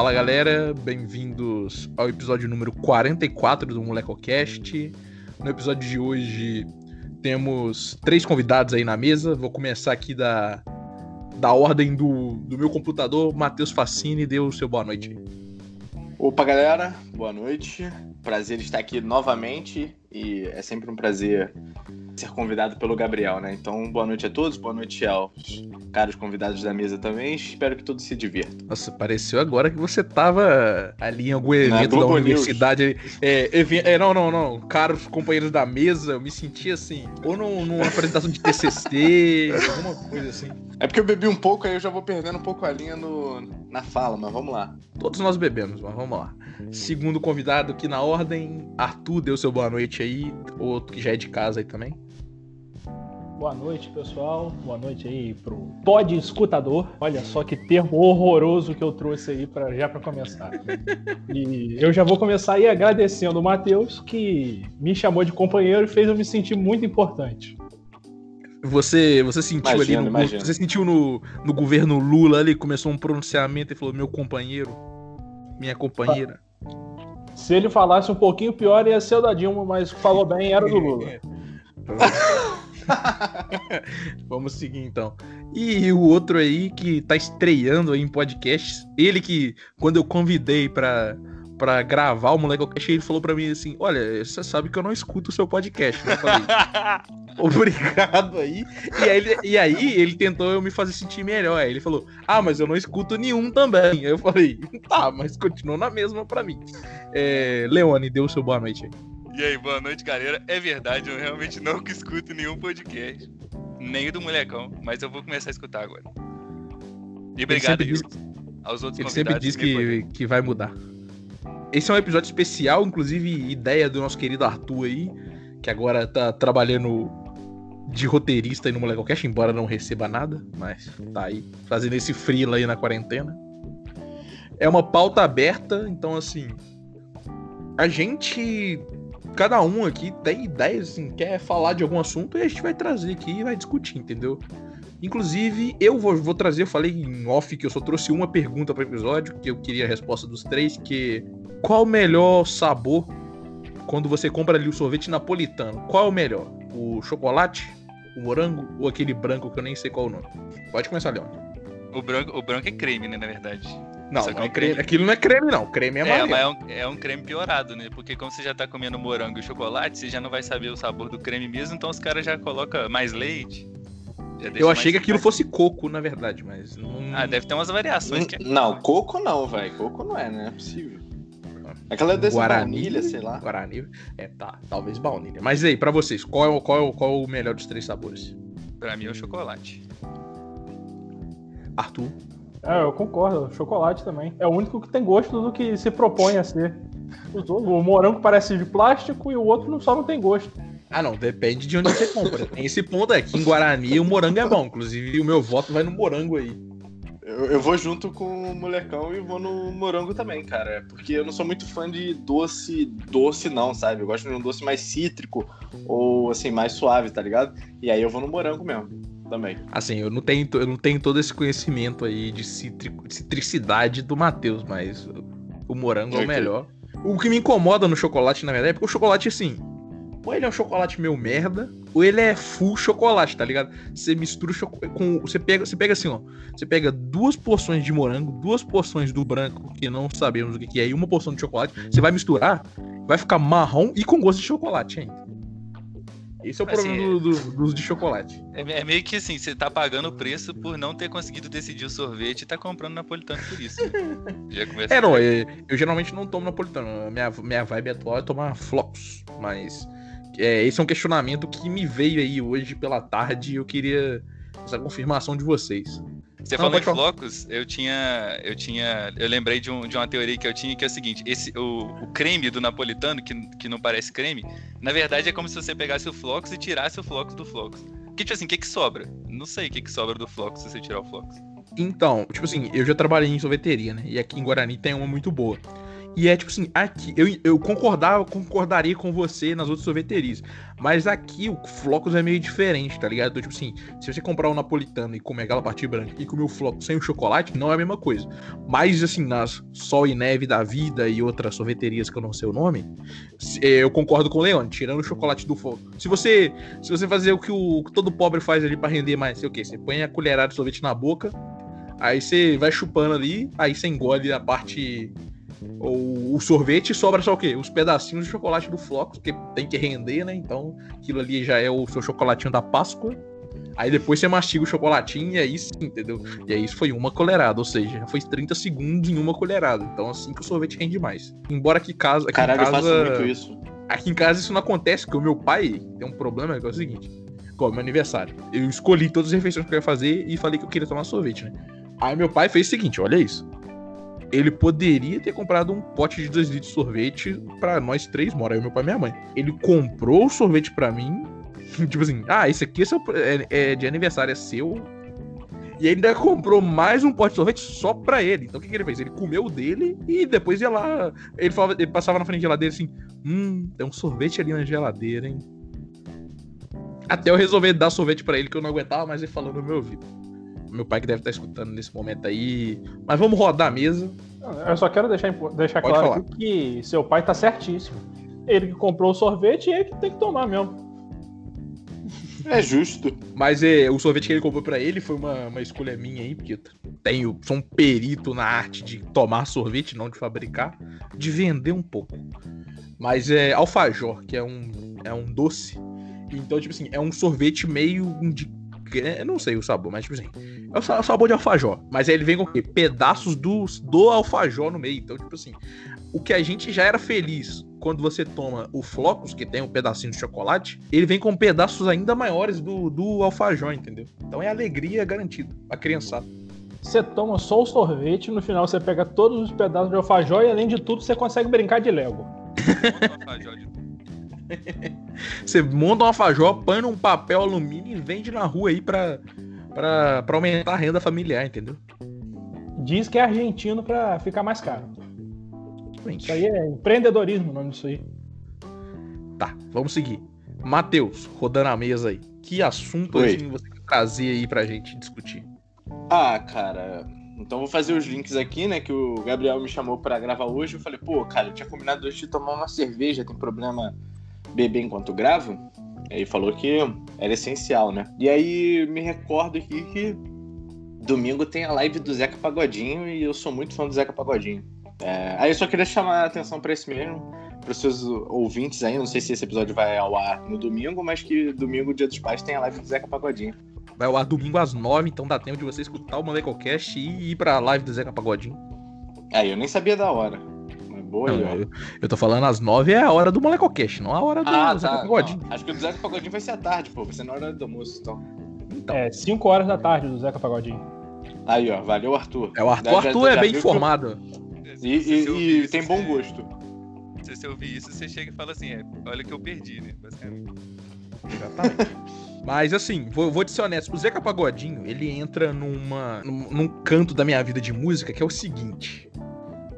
Fala galera, bem-vindos ao episódio número 44 do MolecoCast. No episódio de hoje temos três convidados aí na mesa. Vou começar aqui da, da ordem do, do meu computador. Matheus Facini, dê o seu boa noite. Opa galera, boa noite. Prazer estar aqui novamente e é sempre um prazer ser convidado pelo Gabriel, né? Então, boa noite a todos, boa noite aos caros convidados da mesa também. Espero que todos se divirtam. Nossa, pareceu agora que você tava ali em algum evento da universidade. É, é, não, não, não. Caros companheiros da mesa, eu me senti assim, ou num, numa apresentação de TCC, alguma coisa assim. É porque eu bebi um pouco, aí eu já vou perdendo um pouco a linha no, na fala, mas vamos lá. Todos nós bebemos, mas vamos lá. Segundo convidado aqui na ordem, Arthur deu seu boa noite aí, outro que já é de casa aí também. Boa noite, pessoal. Boa noite aí pro pod escutador. Olha só que termo horroroso que eu trouxe aí para já para começar. E eu já vou começar aí agradecendo o Matheus que me chamou de companheiro e fez eu me sentir muito importante. Você, você sentiu imagina, ali no, imagina. você sentiu no, no governo Lula ali começou um pronunciamento e falou meu companheiro, minha companheira. Se ele falasse um pouquinho pior ia ser o da Dilma, mas falou bem era do Lula. Vamos seguir então. E o outro aí que tá estreando aí em podcast, ele que, quando eu convidei pra, pra gravar o Moleque Cast, ele falou pra mim assim: Olha, você sabe que eu não escuto o seu podcast. Né? Eu falei, Obrigado aí. E aí, ele, e aí ele tentou eu me fazer sentir melhor. Aí ele falou: Ah, mas eu não escuto nenhum também. Aí eu falei: Tá, mas continua na mesma pra mim. É, Leone, deu o seu boa noite aí. E aí, boa noite, galera. É verdade, eu realmente não escuto nenhum podcast. Nem o do molecão, mas eu vou começar a escutar agora. E obrigado diz, aos outros. Ele sempre diz que, que vai mudar. Esse é um episódio especial, inclusive ideia do nosso querido Arthur aí, que agora tá trabalhando de roteirista aí no Molecão Cash, embora não receba nada, mas tá aí, fazendo esse freela aí na quarentena. É uma pauta aberta, então assim, a gente cada um aqui tem ideias, assim, quer falar de algum assunto e a gente vai trazer aqui e vai discutir, entendeu? Inclusive, eu vou, vou trazer, eu falei em off que eu só trouxe uma pergunta para o episódio, que eu queria a resposta dos três, que qual o melhor sabor quando você compra ali o sorvete napolitano? Qual é o melhor? O chocolate, o morango ou aquele branco que eu nem sei qual é o nome? Pode começar, Leon. O branco, o branco é creme, né, na verdade. Não, não é creme. aquilo não é creme, não. Creme é amarelo. É, mas é um, é um, creme piorado, né? Porque como você já tá comendo morango e chocolate, você já não vai saber o sabor do creme mesmo, então os caras já colocam mais leite. Eu achei que aquilo fosse coco, na verdade, mas não... Ah, deve ter umas variações. É não, coco. não, velho. Coco não é, né? É possível. Aquela é desse Guarani, baunilha, sei lá. Guarani. É, tá. Talvez baunilha. Mas aí, pra vocês, qual é, qual, é, qual é o melhor dos três sabores? Pra mim é o chocolate. Arthur? É, eu concordo. Chocolate também. É o único que tem gosto do que se propõe a ser. O morango parece de plástico e o outro só não tem gosto. Ah, não, depende de onde você compra. Tem esse ponto aqui em Guarani o morango é bom. Inclusive, o meu voto vai no morango aí. Eu, eu, vou junto com o molecão e vou no morango também, cara. Porque eu não sou muito fã de doce, doce não, sabe? Eu gosto de um doce mais cítrico ou assim, mais suave, tá ligado? E aí eu vou no morango mesmo também. Assim, eu não tenho, eu não tenho todo esse conhecimento aí de citrico, citricidade do Matheus, mas o morango é o melhor. O que me incomoda no chocolate, na verdade, é porque o chocolate, assim, ou ele é um chocolate meio merda, ou ele é full chocolate, tá ligado? Você mistura com. Você pega, você pega assim, ó. Você pega duas porções de morango, duas porções do branco, que não sabemos o que é, e uma porção de chocolate. Você vai misturar, vai ficar marrom e com gosto de chocolate ainda. Esse é o assim, problema do, do, do, uso de chocolate. É, é, meio que assim, você tá pagando o preço por não ter conseguido decidir o sorvete e tá comprando napolitano por isso. Né? Já começa é, não, eu, eu, geralmente não tomo napolitano. Minha, minha vibe atual é tomar flocos. Mas é, esse é um questionamento que me veio aí hoje pela tarde e eu queria essa confirmação de vocês. Você não, falou em flocos, eu tinha, eu tinha, eu lembrei de, um, de uma teoria que eu tinha que é o seguinte: esse, o, o creme do napolitano que, que não parece creme, na verdade é como se você pegasse o flocos e tirasse o flocos do flocos. Que tipo assim, o que que sobra? Não sei o que que sobra do flocos se você tirar o flocos. Então, tipo assim, eu já trabalhei em sorveteria, né? E aqui em Guarani tem uma muito boa. E é tipo assim, aqui, eu, eu concordava, concordaria com você nas outras sorveterias. Mas aqui o flocos é meio diferente, tá ligado? Então, tipo assim, se você comprar o um napolitano e comer aquela parte branca e comer o floco sem o chocolate, não é a mesma coisa. Mas assim, nas Sol e Neve da Vida e outras sorveterias que eu não sei o nome, é, eu concordo com o Leone, tirando o chocolate do fogo. Se você se você fazer o que, o, que todo pobre faz ali para render mais, sei o quê? Você põe a colherada de sorvete na boca, aí você vai chupando ali, aí você engole a parte o, o sorvete sobra só o quê? Os pedacinhos de chocolate do Flocos, porque tem que render, né? Então aquilo ali já é o seu chocolatinho da Páscoa. Aí depois você mastiga o chocolatinho e aí sim, entendeu? E aí isso foi uma colherada, ou seja, foi 30 segundos em uma colherada. Então assim que o sorvete rende mais. Embora aqui casa. Aqui Caralho, em casa, eu faço muito isso. Aqui em casa isso não acontece, porque o meu pai tem um problema, que é o seguinte. Como meu aniversário. Eu escolhi todas as refeições que eu ia fazer e falei que eu queria tomar sorvete, né? Aí meu pai fez o seguinte: olha isso ele poderia ter comprado um pote de 2 litros de sorvete para nós três, mora eu, meu pai e minha mãe. Ele comprou o sorvete para mim, tipo assim, ah, esse aqui é, é, é, de aniversário, é seu. E ainda comprou mais um pote de sorvete só pra ele. Então o que, que ele fez? Ele comeu o dele e depois ia lá. Ele, falava, ele passava na frente da geladeira assim: Hum, tem um sorvete ali na geladeira, hein? Até eu resolver dar sorvete para ele, que eu não aguentava mais ele falando no meu ouvido. Meu pai que deve estar escutando nesse momento aí. Mas vamos rodar a mesa. Eu só quero deixar, deixar claro que seu pai tá certíssimo. Ele que comprou o sorvete e ele que tem que tomar mesmo. É justo. Mas é, o sorvete que ele comprou para ele foi uma, uma escolha minha aí, porque eu tenho, sou um perito na arte de tomar sorvete, não de fabricar, de vender um pouco. Mas é alfajor, que é um, é um doce. Então, tipo assim, é um sorvete meio de eu não sei o sabor, mas tipo assim, é o sabor de alfajor. Mas aí ele vem com o quê? Pedaços do, do alfajor no meio. Então, tipo assim, o que a gente já era feliz quando você toma o Flocos, que tem um pedacinho de chocolate, ele vem com pedaços ainda maiores do, do alfajor, entendeu? Então é alegria garantida pra criançada. Você toma só o sorvete, no final você pega todos os pedaços de alfajor e além de tudo você consegue brincar de Lego. Você monta uma alfajor, põe num papel alumínio e vende na rua aí pra, pra, pra aumentar a renda familiar, entendeu? Diz que é argentino pra ficar mais caro. Isso aí é empreendedorismo, o nome disso aí. Tá, vamos seguir. Matheus, rodando a mesa aí. Que assunto assim, você quer trazer aí pra gente discutir? Ah, cara, então vou fazer os links aqui, né? Que o Gabriel me chamou para gravar hoje. Eu falei, pô, cara, eu tinha combinado hoje de tomar uma cerveja, tem problema beber enquanto gravo, ele falou que era essencial, né? E aí me recordo aqui que domingo tem a live do Zeca Pagodinho e eu sou muito fã do Zeca Pagodinho. É, aí eu só queria chamar a atenção para esse mesmo, para os seus ouvintes aí, não sei se esse episódio vai ao ar no domingo, mas que domingo, dia dos pais, tem a live do Zeca Pagodinho. Vai ao ar domingo às nove, então dá tempo de você escutar o Molecocast e ir pra live do Zeca Pagodinho. É, eu nem sabia da hora. Boa, não, eu, eu tô falando às nove é a hora do Molecocast, não a hora do ah, Zeca tá, Pagodinho. Não. Acho que o do Zeca Pagodinho vai ser à tarde, pô. Vai ser na hora do almoço, então. então. É, 5 horas da tarde do Zeca Pagodinho. Aí, ó. Valeu, Arthur. É, o Arthur, Arthur já, é já bem informado. E, e, e tem bom gosto. Se você ouvir isso, você chega e fala assim, é, olha que eu perdi, né? Exatamente. Mas assim, vou, vou te ser honesto, o Zeca Pagodinho, ele entra numa, num, num canto da minha vida de música que é o seguinte.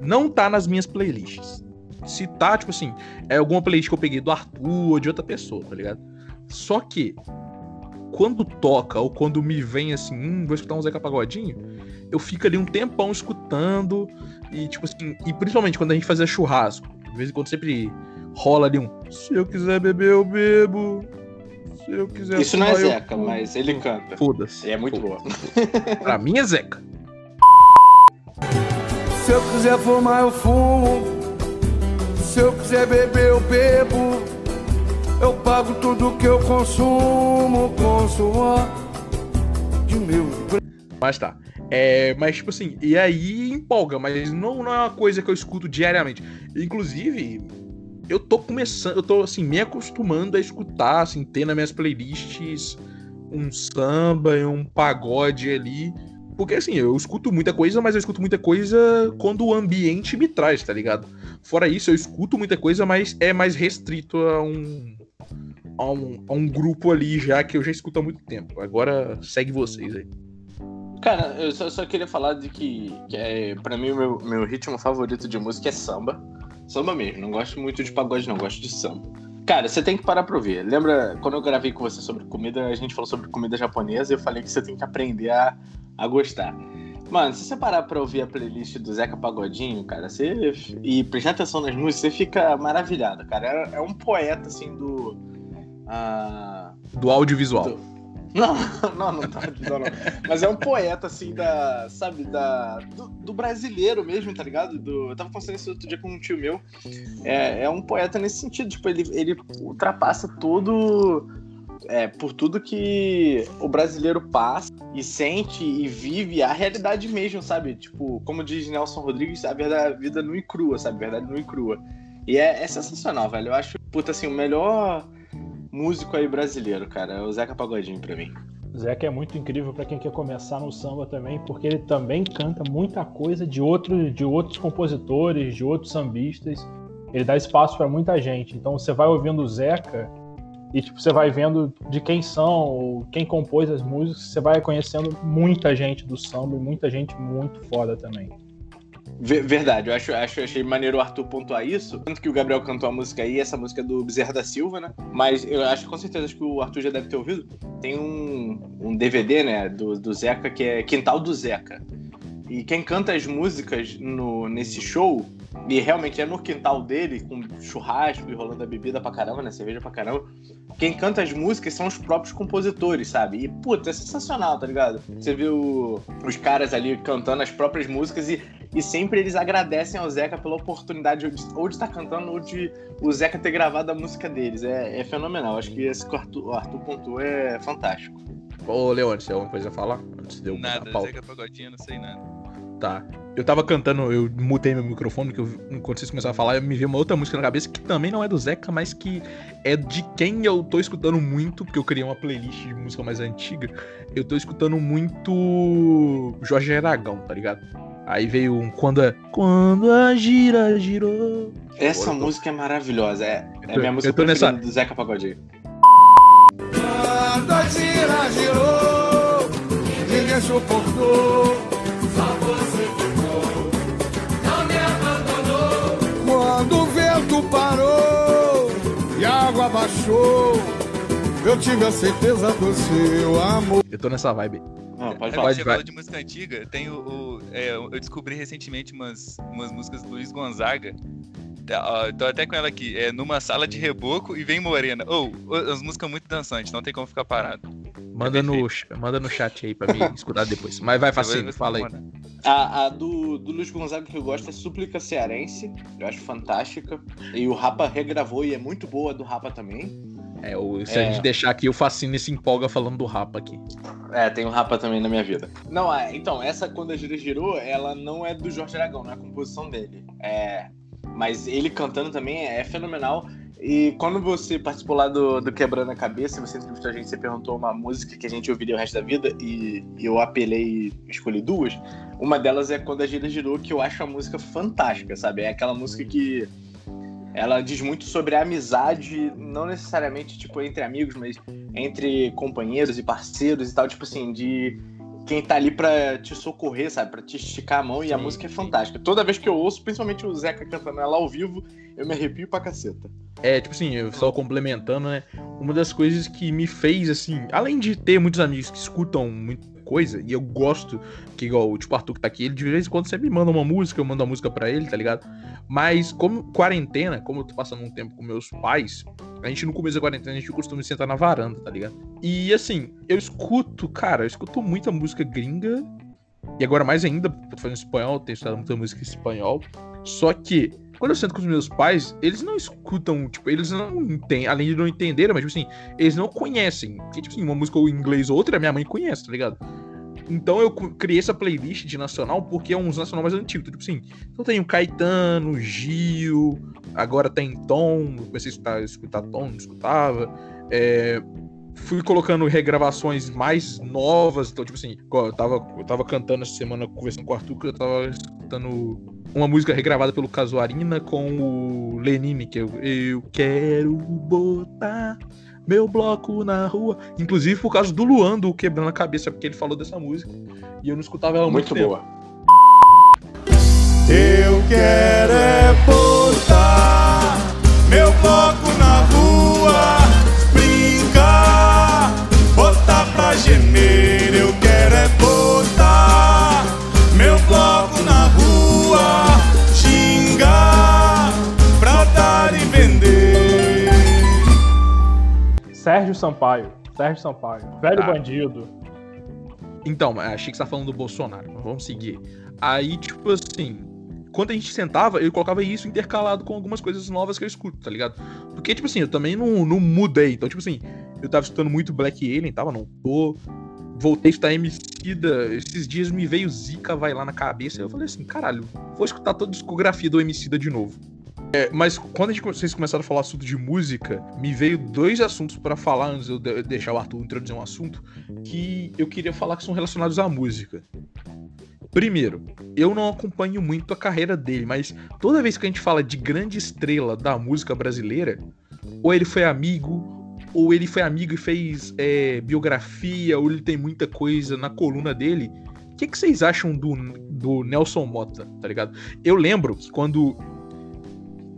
Não tá nas minhas playlists se tá, tipo assim, é alguma playlist que eu peguei do Arthur ou de outra pessoa, tá ligado? Só que, quando toca ou quando me vem assim, hum, vou escutar um Zeca Pagodinho, eu fico ali um tempão escutando e, tipo assim, e principalmente quando a gente fazia churrasco, de vez em quando sempre rola ali um, se eu quiser beber, eu bebo. Se eu quiser Isso não é Zeca, mas ele canta. Foda-se. É muito boa. pra mim é Zeca. Se eu quiser fumar, eu fumo. Se eu quiser beber, eu bebo. Eu pago tudo que eu consumo com suor de meu. Mas tá. É, mas, tipo assim, e aí empolga, mas não, não é uma coisa que eu escuto diariamente. Inclusive, eu tô começando, eu tô assim, me acostumando a escutar, assim, ter nas minhas playlists um samba e um pagode ali. Porque assim, eu escuto muita coisa, mas eu escuto muita coisa quando o ambiente me traz, tá ligado? Fora isso, eu escuto muita coisa, mas é mais restrito a um, a um, a um grupo ali já que eu já escuto há muito tempo. Agora segue vocês aí. Cara, eu só, só queria falar de que, que é, pra mim, o meu, meu ritmo favorito de música é samba. Samba mesmo, não gosto muito de pagode, não, gosto de samba. Cara, você tem que parar pra ouvir. Lembra quando eu gravei com você sobre comida, a gente falou sobre comida japonesa e eu falei que você tem que aprender a, a gostar. Mano, se você parar pra ouvir a playlist do Zeca Pagodinho, cara, você. E prestar atenção nas músicas, você fica maravilhado, cara. É, é um poeta, assim, do. Uh, do audiovisual. Do, não, não, não tá não, não. Mas é um poeta, assim, da. Sabe, da. Do, do, brasileiro mesmo, tá ligado? Do, eu tava conversando isso outro dia com um tio meu. É, é um poeta nesse sentido, tipo, ele, ele ultrapassa todo. É, por tudo que o brasileiro passa e sente e vive a realidade mesmo, sabe? Tipo, como diz Nelson Rodrigues, a verdade, a vida nua e crua, sabe? A verdade nua e crua. E é, é sensacional, velho. Eu acho, puta, assim, o melhor músico aí brasileiro, cara. É o Zeca Pagodinho pra mim. Zeca é muito incrível para quem quer começar no samba também, porque ele também canta muita coisa de, outro, de outros compositores, de outros sambistas. Ele dá espaço para muita gente. Então você vai ouvindo o Zeca e tipo, você vai vendo de quem são, quem compôs as músicas, você vai conhecendo muita gente do samba e muita gente muito foda também. Verdade, eu acho, acho, achei maneiro o Arthur pontuar isso. Tanto que o Gabriel cantou a música aí, essa música é do Bezerra da Silva, né? Mas eu acho com certeza acho que o Arthur já deve ter ouvido. Tem um, um DVD, né, do, do Zeca, que é Quintal do Zeca. E quem canta as músicas no, nesse show, e realmente é no quintal dele, com churrasco e rolando a bebida pra caramba, né? Cerveja pra caramba. Quem canta as músicas são os próprios compositores, sabe? E, puta, é sensacional, tá ligado? Você viu os caras ali cantando as próprias músicas e, e sempre eles agradecem ao Zeca pela oportunidade de, ou de estar tá cantando ou de o Zeca ter gravado a música deles. É, é fenomenal. Acho que esse que o Arthur, o Arthur pontuou é fantástico. Ô, Leone, você tem alguma coisa a falar? Antes de eu nada, Zeca Pagodinho, não sei nada. Tá. Eu tava cantando, eu mutei meu microfone, que eu, quando vocês começaram a falar, me veio uma outra música na cabeça que também não é do Zeca, mas que é de quem eu tô escutando muito, porque eu criei uma playlist de música mais antiga. Eu tô escutando muito Jorge Aragão, tá ligado? Aí veio um Quando a, quando a gira girou. Essa Agora, música tô... é maravilhosa, é, é a minha música preferida nessa... do Zeca Pagodinho. Quando a gira girou, ninguém suportou. Vento parou e a água baixou. Eu tive a certeza do seu amor. Eu tô nessa vibe. Não, pode falar. Você falou de música antiga. Tem o, o é, eu descobri recentemente umas, umas músicas do Luiz Gonzaga. Tá, tô até com ela aqui. É numa sala de reboco e vem morena. Ou, oh, as músicas muito dançantes, não tem como ficar parado. Manda, no, manda no chat aí pra mim escutar depois. Mas vai, Facinho, fala aí. A, a, do, do Luiz Gonzaga que eu gosto é Súplica Cearense. Eu acho fantástica. E o Rapa regravou e é muito boa do Rapa também. É, o, se é... a gente deixar aqui, o Facine se empolga falando do Rapa aqui. É, tem o Rapa também na minha vida. Não, é, então, essa Quando a Gira Girou, ela não é do Jorge Aragão, não é a composição dele. É, mas ele cantando também é fenomenal. E quando você participou lá do, do Quebrando a Cabeça, você entrevistou a gente, você perguntou uma música que a gente ouviria o resto da vida, e, eu apelei escolhi duas. Uma delas é Quando a Gira Girou, que eu acho a música fantástica, sabe? É aquela música que ela diz muito sobre a amizade, não necessariamente tipo entre amigos, mas entre companheiros e parceiros e tal, tipo assim, de quem tá ali pra te socorrer, sabe? Pra te esticar a mão. E sim, a música é fantástica. Toda vez que eu ouço, principalmente o Zeca cantando ela ao vivo, eu me arrepio pra caceta. É, tipo assim, eu só complementando, né? Uma das coisas que me fez, assim, além de ter muitos amigos que escutam muito coisa, e eu gosto, que igual tipo, o Arthur que tá aqui, ele de vez em quando sempre me manda uma música, eu mando uma música para ele, tá ligado? Mas como quarentena, como eu tô passando um tempo com meus pais, a gente no começo da quarentena a gente costuma sentar na varanda, tá ligado? E assim, eu escuto, cara, eu escuto muita música gringa, e agora mais ainda, tô fazendo espanhol, tenho estudado muita música em espanhol, só que quando eu sento com os meus pais, eles não escutam, tipo, eles não entendem, além de não entenderem, mas, tipo assim, eles não conhecem. Porque, tipo assim, uma música ou inglês ou outra, minha mãe conhece, tá ligado? Então eu criei essa playlist de nacional porque é uns nacional mais antigos. Tipo assim, então tem o Caetano, Gil, agora tem Tom, comecei a escutar, escutar Tom, não escutava. É, fui colocando regravações mais novas. Então, tipo assim, eu tava, eu tava cantando essa semana, conversando com o Arthur, que eu tava escutando uma música regravada pelo Casuarina com o Lenine, que eu, eu quero botar meu bloco na rua. Inclusive por causa do Luan, do Quebrando a Cabeça, porque ele falou dessa música. E eu não escutava ela muito, muito boa. Eu quero é botar meu bloco na rua, brincar, botar pra gemer. Eu quero é botar Sérgio Sampaio, Sérgio Sampaio, velho ah. bandido. Então, achei que você tá falando do Bolsonaro. Vamos seguir. Aí, tipo assim, quando a gente sentava, eu colocava isso intercalado com algumas coisas novas que eu escuto, tá ligado? Porque, tipo assim, eu também não, não mudei. Então, tipo assim, eu tava escutando muito Black Alien, tava, não tô. Voltei a escutar Emicida. Esses dias me veio Zika, vai lá na cabeça. Eu falei assim, caralho, vou escutar toda a discografia do Emicida de novo. É, mas quando a gente, vocês começaram a falar assunto de música, me veio dois assuntos para falar antes de eu deixar o Arthur introduzir um assunto que eu queria falar que são relacionados à música. Primeiro, eu não acompanho muito a carreira dele, mas toda vez que a gente fala de grande estrela da música brasileira, ou ele foi amigo, ou ele foi amigo e fez é, biografia, ou ele tem muita coisa na coluna dele. O que, que vocês acham do, do Nelson Mota, tá ligado? Eu lembro que quando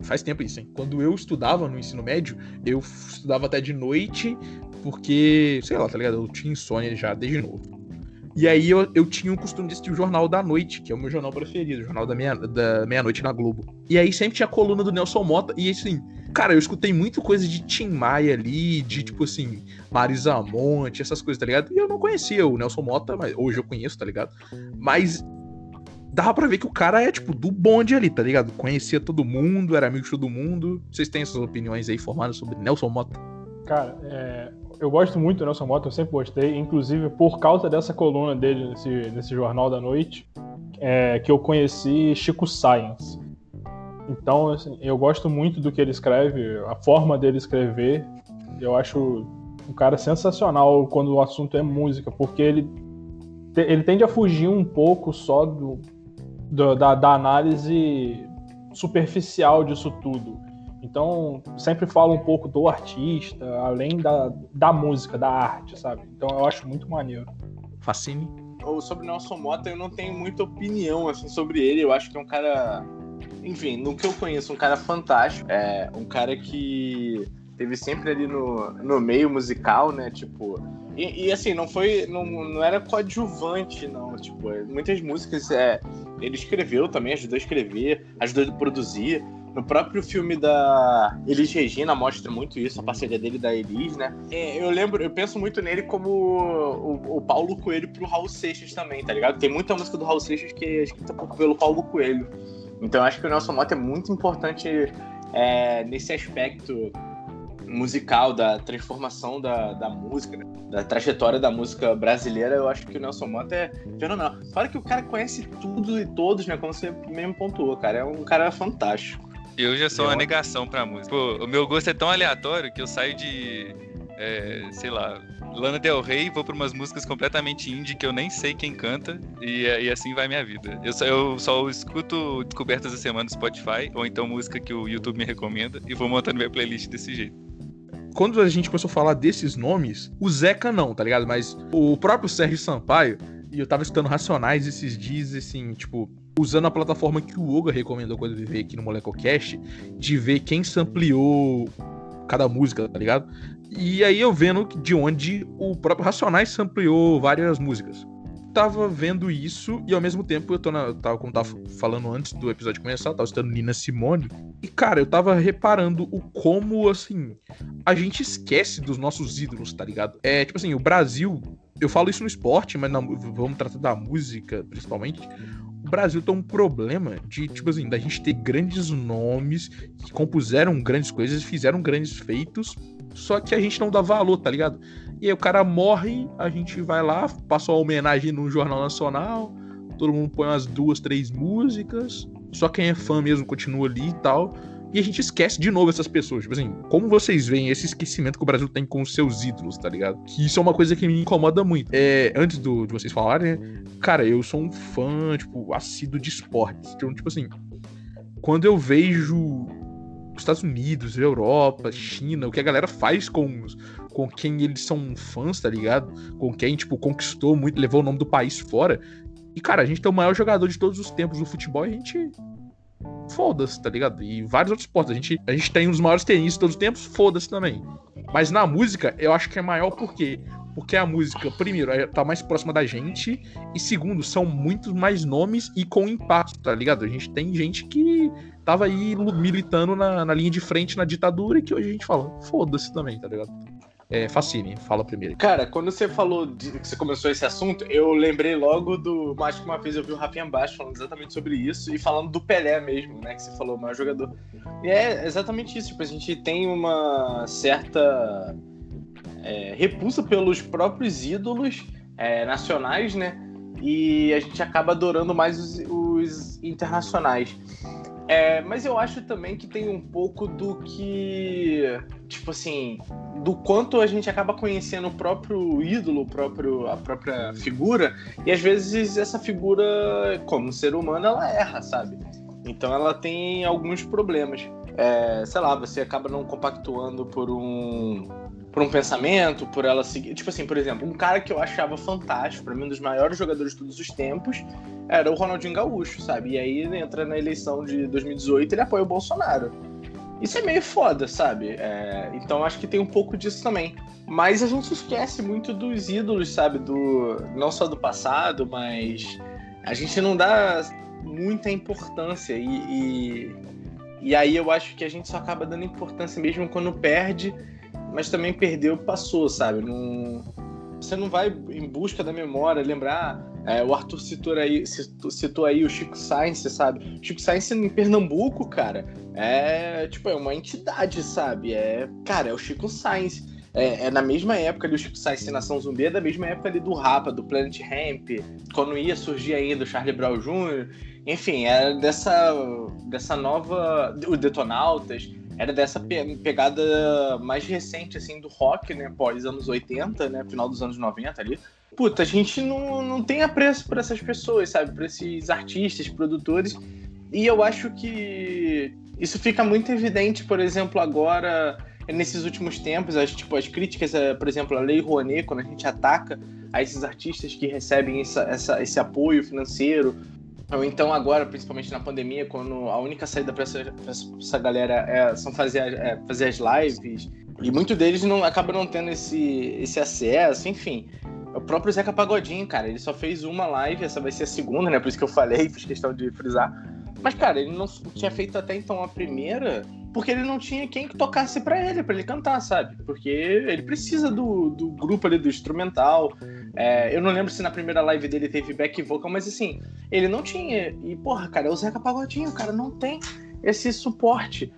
faz tempo isso, hein? Quando eu estudava no ensino médio, eu estudava até de noite, porque, sei lá, tá ligado? Eu tinha insônia já desde novo. E aí eu, eu tinha o costume de assistir o Jornal da Noite, que é o meu jornal preferido, o Jornal da Meia-Noite da meia -noite na Globo. E aí sempre tinha a coluna do Nelson Mota, e assim, cara, eu escutei muito coisa de Tim Maia ali, de tipo assim, Marisa Monte, essas coisas, tá ligado? E eu não conhecia o Nelson Mota, mas hoje eu conheço, tá ligado? Mas dava pra ver que o cara é, tipo, do bonde ali, tá ligado? Conhecia todo mundo, era amigo de todo mundo. Vocês têm essas opiniões aí formadas sobre Nelson Mota? Cara, é, eu gosto muito do Nelson Mota, eu sempre gostei, inclusive por causa dessa coluna dele nesse, nesse Jornal da Noite, é, que eu conheci Chico Science. Então, assim, eu gosto muito do que ele escreve, a forma dele escrever. Eu acho um cara sensacional quando o assunto é música, porque ele, ele tende a fugir um pouco só do, do da, da análise superficial disso tudo. Então, sempre fala um pouco do artista, além da, da música, da arte, sabe? Então, eu acho muito maneiro. Fascine. Ou sobre Nelson Mota, eu não tenho muita opinião assim sobre ele. Eu acho que é um cara, enfim, no que eu conheço, um cara fantástico. É um cara que teve sempre ali no, no meio musical, né? Tipo, e, e, assim, não foi. Não, não era coadjuvante, não. Tipo, muitas músicas é, ele escreveu também, ajudou a escrever, ajudou a produzir. No próprio filme da Elis Regina mostra muito isso, a parceria dele da Elis, né? É, eu lembro, eu penso muito nele como o, o, Paulo Coelho pro Raul Seixas também, tá ligado? Tem muita música do Raul Seixas que é escrita pelo Paulo Coelho. Então eu acho que o Nelson Mota é muito importante é, nesse aspecto musical, da transformação da, da música, né? da trajetória da música brasileira, eu acho que o Nelson Mota é fenomenal. Fora que o cara conhece tudo e todos, né? Como você mesmo pontuou, cara. É um cara fantástico. Eu já sou uma negação pra música. Pô, o meu gosto é tão aleatório que eu saio de, é, sei lá, Lana Del Rey, vou pra umas músicas completamente indie que eu nem sei quem canta e, e assim vai minha vida. Eu só, eu só escuto Descobertas da Semana no Spotify ou então música que o YouTube me recomenda e vou montando minha playlist desse jeito. Quando a gente começou a falar desses nomes, o Zeca não, tá ligado? Mas o próprio Sérgio Sampaio, e eu tava escutando Racionais esses dias, assim, tipo, usando a plataforma que o Oga recomendou quando veio aqui no MolecoCast, de ver quem sampleou cada música, tá ligado? E aí eu vendo de onde o próprio Racionais sampleou várias músicas. Tava vendo isso e ao mesmo tempo eu tô na. Tava, como tava falando antes do episódio começar, tava estudando Nina Simone. E, cara, eu tava reparando o como, assim, a gente esquece dos nossos ídolos, tá ligado? É, tipo assim, o Brasil. Eu falo isso no esporte, mas na, vamos tratar da música, principalmente o Brasil tem um problema de, tipo assim, da gente ter grandes nomes que compuseram grandes coisas, fizeram grandes feitos, só que a gente não dá valor, tá ligado? E aí o cara morre, a gente vai lá, passa uma homenagem no Jornal Nacional, todo mundo põe umas duas, três músicas, só quem é fã mesmo continua ali e tal. E a gente esquece de novo essas pessoas. Tipo assim, como vocês veem esse esquecimento que o Brasil tem com os seus ídolos, tá ligado? Que isso é uma coisa que me incomoda muito. É, antes do, de vocês falarem, né? Cara, eu sou um fã, tipo, assíduo de esportes. Então, tipo assim, quando eu vejo Estados Unidos, Europa, China, o que a galera faz com os, com quem eles são fãs, tá ligado? Com quem, tipo, conquistou muito, levou o nome do país fora. E, cara, a gente tem o maior jogador de todos os tempos do futebol e a gente. Foda-se, tá ligado? E vários outros esportes. A gente, a gente tem dos maiores tenistas de todos os tempos, foda-se também. Mas na música, eu acho que é maior porque porque a música, primeiro, é, tá mais próxima da gente, e segundo, são muitos mais nomes e com impacto, tá ligado? A gente tem gente que tava aí militando na, na linha de frente na ditadura e que hoje a gente fala, foda-se também, tá ligado? É, Facine, fala primeiro. Cara, quando você falou de, que você começou esse assunto, eu lembrei logo do. Acho que uma vez eu vi o Rafinha Baixo falando exatamente sobre isso e falando do Pelé mesmo, né? Que você falou, o maior jogador. E é exatamente isso. Tipo, a gente tem uma certa é, repulsa pelos próprios ídolos é, nacionais, né? E a gente acaba adorando mais os, os internacionais. É, mas eu acho também que tem um pouco do que, tipo assim, do quanto a gente acaba conhecendo o próprio ídolo, o próprio, a própria figura, e às vezes essa figura, como ser humano, ela erra, sabe? Então ela tem alguns problemas. É, sei lá, você acaba não compactuando por um por um pensamento, por ela seguir. Tipo assim, por exemplo, um cara que eu achava fantástico, para mim, um dos maiores jogadores de todos os tempos, era o Ronaldinho Gaúcho, sabe? E aí entra na eleição de 2018 ele apoia o Bolsonaro. Isso é meio foda, sabe? É... então acho que tem um pouco disso também. Mas a gente esquece muito dos ídolos, sabe? Do não só do passado, mas a gente não dá muita importância e, e, e aí eu acho que a gente só acaba dando importância mesmo quando perde mas também perdeu, passou, sabe? Não, você não vai em busca da memória, lembrar. É, o Arthur citou aí, citou aí o Chico Sainz, sabe? Chico Sainz em Pernambuco, cara, é tipo, é uma entidade, sabe? É, cara, é o Chico Sainz. É, é, na mesma época ali, o Chico Sainz Nação Zumbi, é da mesma época ali do Rapa, do Planet Ramp, quando ia surgir ainda o Charlie Brown Jr., enfim, era dessa, dessa nova. O Detonautas era dessa pegada mais recente, assim, do rock, né? Pós anos 80, né? Final dos anos 90 ali. Puta, a gente não, não tem apreço por essas pessoas, sabe? Por esses artistas, produtores. E eu acho que isso fica muito evidente, por exemplo, agora, nesses últimos tempos, as, tipo, as críticas, eh, por exemplo, a Lei Rouanet, quando a gente ataca a esses artistas que recebem essa, essa, esse apoio financeiro ou então agora, principalmente na pandemia, quando a única saída para essa, essa, galera é, são fazer, é, fazer as lives, e muitos deles não acabam não tendo esse, esse acesso, enfim. O próprio Zeca Pagodinho, cara, ele só fez uma live, essa vai ser a segunda, né? Por isso que eu falei, fiz questão de frisar. Mas, cara, ele não tinha feito até então a primeira, porque ele não tinha quem que tocasse para ele, para ele cantar, sabe? Porque ele precisa do, do grupo ali, do instrumental. É, eu não lembro se na primeira live dele teve back vocal, mas assim, ele não tinha. E, porra, cara, é o Zeca Pagodinho, cara não tem esse suporte.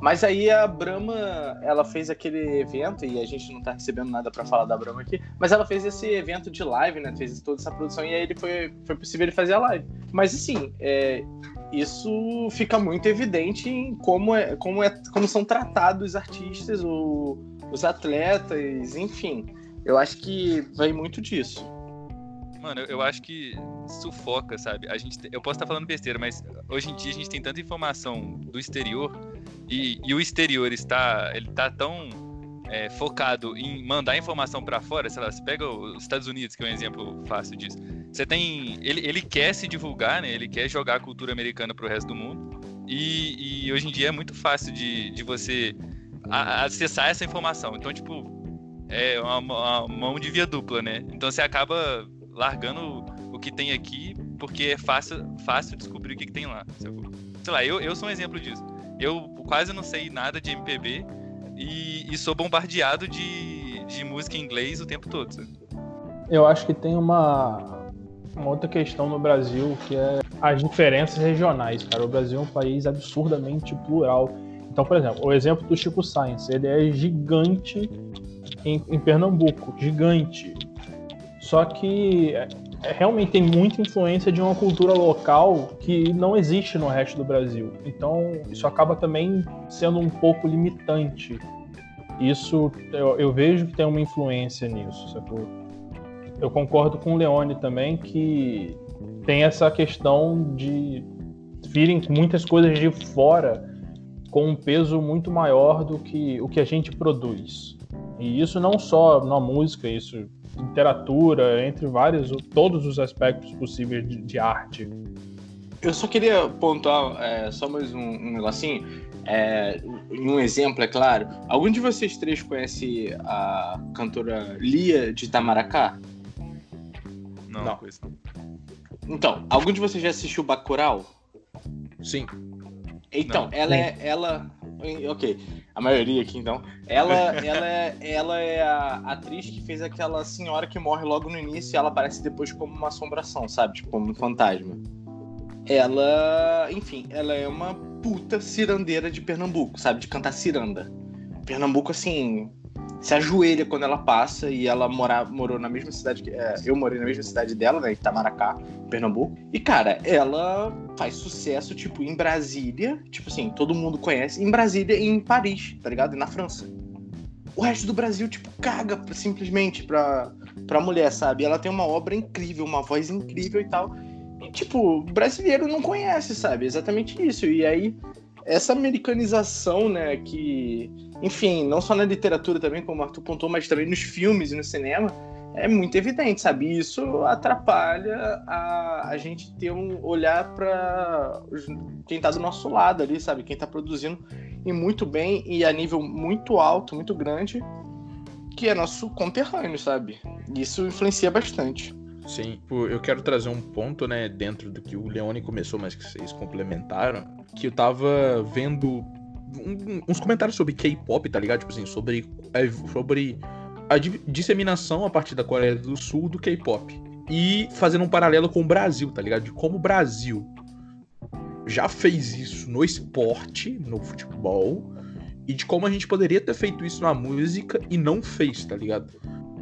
Mas aí a Brahma, ela fez aquele evento, e a gente não tá recebendo nada para falar da Brahma aqui, mas ela fez esse evento de live, né? Fez toda essa produção, e aí ele foi, foi possível ele fazer a live. Mas assim, é, isso fica muito evidente em como, é, como, é, como são tratados os artistas, o, os atletas, enfim. Eu acho que vai muito disso. Mano, eu acho que sufoca, sabe? A gente, eu posso estar falando besteira, mas hoje em dia a gente tem tanta informação do exterior e, e o exterior está, ele tá tão é, focado em mandar informação para fora, sei lá, você pega os Estados Unidos, que é um exemplo fácil disso. Você tem. Ele, ele quer se divulgar, né? Ele quer jogar a cultura americana pro resto do mundo. E, e hoje em dia é muito fácil de, de você acessar essa informação. Então, tipo, é uma, uma, mão de via dupla, né? Então você acaba largando o que tem aqui porque é fácil, fácil descobrir o que, que tem lá. Sei lá, eu, eu sou um exemplo disso. Eu quase não sei nada de MPB e, e sou bombardeado de, de música em inglês o tempo todo. Eu acho que tem uma, uma outra questão no Brasil que é as diferenças regionais, cara. O Brasil é um país absurdamente plural. Então, por exemplo, o exemplo do Chico Science, ele é gigante em, em Pernambuco, gigante. Só que realmente tem muita influência de uma cultura local que não existe no resto do Brasil. Então, isso acaba também sendo um pouco limitante. Isso eu, eu vejo que tem uma influência nisso, sacou? Eu concordo com o Leone também que tem essa questão de virem muitas coisas de fora com um peso muito maior do que o que a gente produz. E isso não só na música, isso literatura, entre vários, todos os aspectos possíveis de, de arte. Eu só queria pontuar é, só mais um, um negocinho. É, um exemplo, é claro. Algum de vocês três conhece a cantora Lia de Itamaracá? Não, não. Conheço. Então, algum de vocês já assistiu Bacurau? Sim. Então, não. ela é. Ela. Ok. A maioria aqui, então. Ela, ela, é, ela é a atriz que fez aquela senhora que morre logo no início e ela aparece depois como uma assombração, sabe? Tipo, como um fantasma. Ela, enfim, ela é uma puta cirandeira de Pernambuco, sabe? De cantar ciranda. Pernambuco, assim, se ajoelha quando ela passa e ela mora, morou na mesma cidade que. É, eu morei na mesma cidade dela, né? Itamaracá, Pernambuco. E, cara, ela faz sucesso, tipo, em Brasília. Tipo assim, todo mundo conhece. Em Brasília e em Paris, tá ligado? E na França. O resto do Brasil, tipo, caga simplesmente pra, pra mulher, sabe? Ela tem uma obra incrível, uma voz incrível e tal. E, tipo, brasileiro não conhece, sabe? Exatamente isso. E aí, essa americanização, né, que enfim, não só na literatura também, como o Arthur pontuou, mas também nos filmes e no cinema, é muito evidente, sabe? Isso atrapalha a, a gente ter um olhar para quem está do nosso lado ali, sabe? Quem está produzindo e muito bem e a nível muito alto, muito grande, que é nosso conterrâneo, sabe? Isso influencia bastante. Sim, eu quero trazer um ponto, né, dentro do que o Leone começou, mas que vocês complementaram, que eu tava vendo um, uns comentários sobre K-pop, tá ligado? Tipo assim, sobre, é, sobre a disseminação a partir da Coreia do Sul do K-pop. E fazendo um paralelo com o Brasil, tá ligado? De como o Brasil já fez isso no esporte, no futebol, e de como a gente poderia ter feito isso na música e não fez, tá ligado?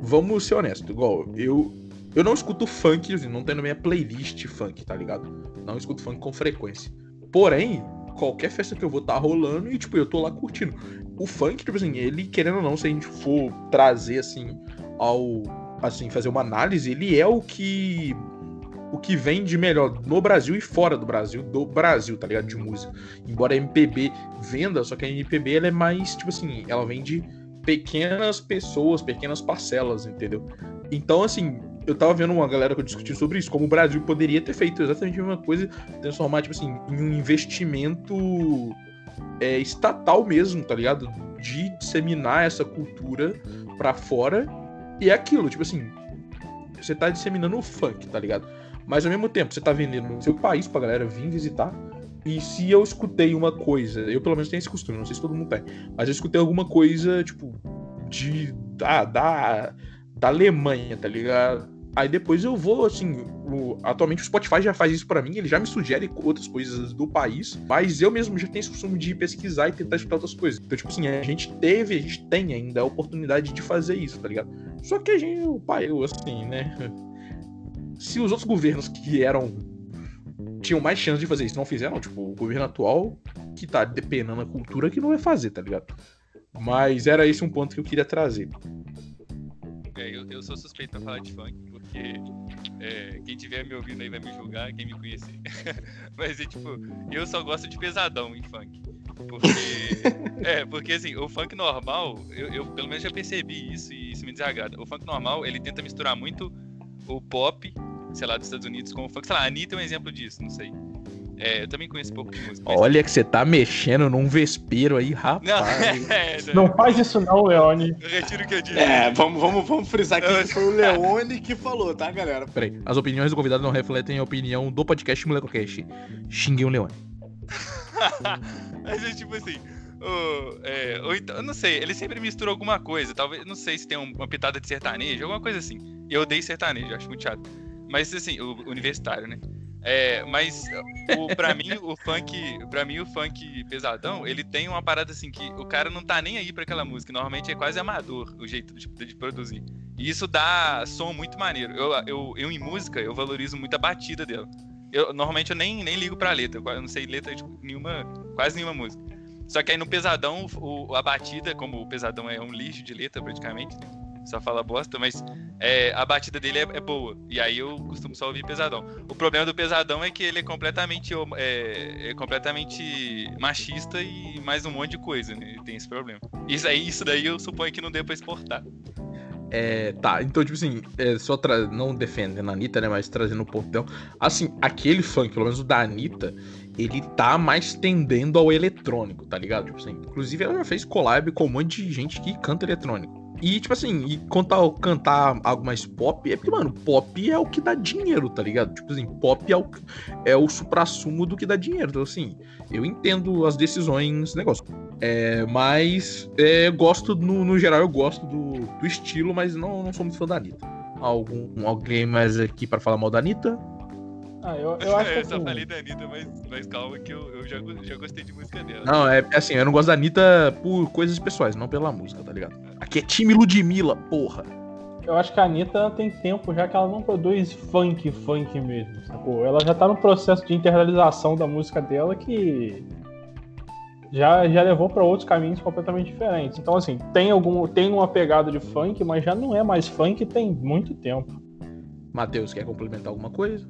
Vamos ser honestos, igual eu eu não escuto funk, assim, não tem na minha playlist funk, tá ligado? Não escuto funk com frequência. Porém, qualquer festa que eu vou tá rolando e, tipo, eu tô lá curtindo. O funk, tipo assim, ele, querendo ou não, se a gente for trazer, assim, ao. Assim, fazer uma análise, ele é o que. O que vem de melhor no Brasil e fora do Brasil, do Brasil, tá ligado? De música. Embora a MPB venda, só que a MPB ela é mais, tipo assim, ela vem de pequenas pessoas, pequenas parcelas, entendeu? Então, assim, eu tava vendo uma galera que eu discuti sobre isso, como o Brasil poderia ter feito exatamente a mesma coisa, transformar, tipo assim, em um investimento é, estatal mesmo, tá ligado? De disseminar essa cultura pra fora. E é aquilo, tipo assim, você tá disseminando o funk, tá ligado? Mas ao mesmo tempo, você tá vendendo o seu país pra galera vir visitar. E se eu escutei uma coisa, eu pelo menos tenho esse costume, não sei se todo mundo tem, mas eu escutei alguma coisa, tipo, de. da, da, da Alemanha, tá ligado? Aí depois eu vou, assim, o, atualmente o Spotify já faz isso para mim, ele já me sugere outras coisas do país, mas eu mesmo já tenho esse costume de pesquisar e tentar escutar outras coisas. Então, tipo assim, a gente teve, a gente tem ainda a oportunidade de fazer isso, tá ligado? Só que a gente, o pai, assim, né? Se os outros governos que eram. tinham mais chance de fazer isso não fizeram, tipo, o governo atual que tá depenando a cultura que não vai fazer, tá ligado? Mas era esse um ponto que eu queria trazer. É, eu, eu sou suspeito pra falar de funk, porque é, quem tiver me ouvindo aí vai me julgar, quem me conhecer. Mas é tipo, eu só gosto de pesadão em funk. Porque. é, porque assim, o funk normal, eu, eu, pelo menos já percebi isso e isso me desagrada. O funk normal, ele tenta misturar muito o pop, sei lá, dos Estados Unidos com o funk. Sei lá, a Anitta é um exemplo disso, não sei. É, eu também conheço pouco de música. Olha que você tá mexendo num vespeiro aí, rapaz. Não, é, não. não faz isso não, Leone. Eu retiro o que eu disse. É, vamos, vamos, vamos frisar aqui que foi o Leone que falou, tá, galera? Peraí, as opiniões do convidado não refletem a opinião do podcast MolecoCast. Xinguei o Leone. Mas é tipo assim... Ou, é, ou então, eu não sei, ele sempre mistura alguma coisa. Talvez, não sei se tem uma pitada de sertanejo, alguma coisa assim. Eu odeio sertanejo, acho muito chato. Mas assim, o universitário, né? É, mas o, pra mim, o funk. para mim, o funk pesadão, ele tem uma parada assim que o cara não tá nem aí pra aquela música. Normalmente é quase amador o jeito de, de produzir. E isso dá som muito maneiro. Eu, eu, eu, em música, eu valorizo muito a batida dela. Eu, normalmente eu nem, nem ligo pra letra. Eu não sei letra de nenhuma. quase nenhuma música. Só que aí no pesadão, o, a batida, como o pesadão é um lixo de letra praticamente, né? Só fala bosta, mas é, a batida dele é, é, boa. E aí eu costumo só ouvir pesadão. O problema do pesadão é que ele é completamente, é, é completamente machista e mais um monte de coisa, né? Tem esse problema. Isso, aí, isso daí eu suponho que não dê pra exportar. É, tá, então, tipo assim, é, só tra... não defendendo a Anitta, né, mas trazendo ponto dela. Assim, aquele funk, pelo menos o da Anitta, ele tá mais tendendo ao eletrônico, tá ligado? Tipo assim, inclusive ela já fez collab com um monte de gente que canta eletrônico. E, tipo assim, e quanto ao cantar algo mais pop, é porque, mano, pop é o que dá dinheiro, tá ligado? Tipo assim, pop é o, é o supra-sumo do que dá dinheiro. Então, assim, eu entendo as decisões negócio. É, mas, é, gosto, no, no geral, eu gosto do, do estilo, mas não, não sou muito fã da Anitta. Algum, alguém mais aqui para falar mal da Anitta? Ah, eu, eu acho que. eu só assim falei da Anitta, mas, mas calma que eu, eu já, já gostei de música dela. Não, é assim, eu não gosto da Anitta por coisas pessoais, não pela música, tá ligado? Aqui é time Ludmilla, porra. Eu acho que a Anitta tem tempo já que ela não produz funk, funk mesmo, sacou? Ela já tá no processo de internalização da música dela que já, já levou para outros caminhos completamente diferentes. Então, assim, tem algum tem uma pegada de funk, mas já não é mais funk tem muito tempo. Matheus, quer complementar alguma coisa?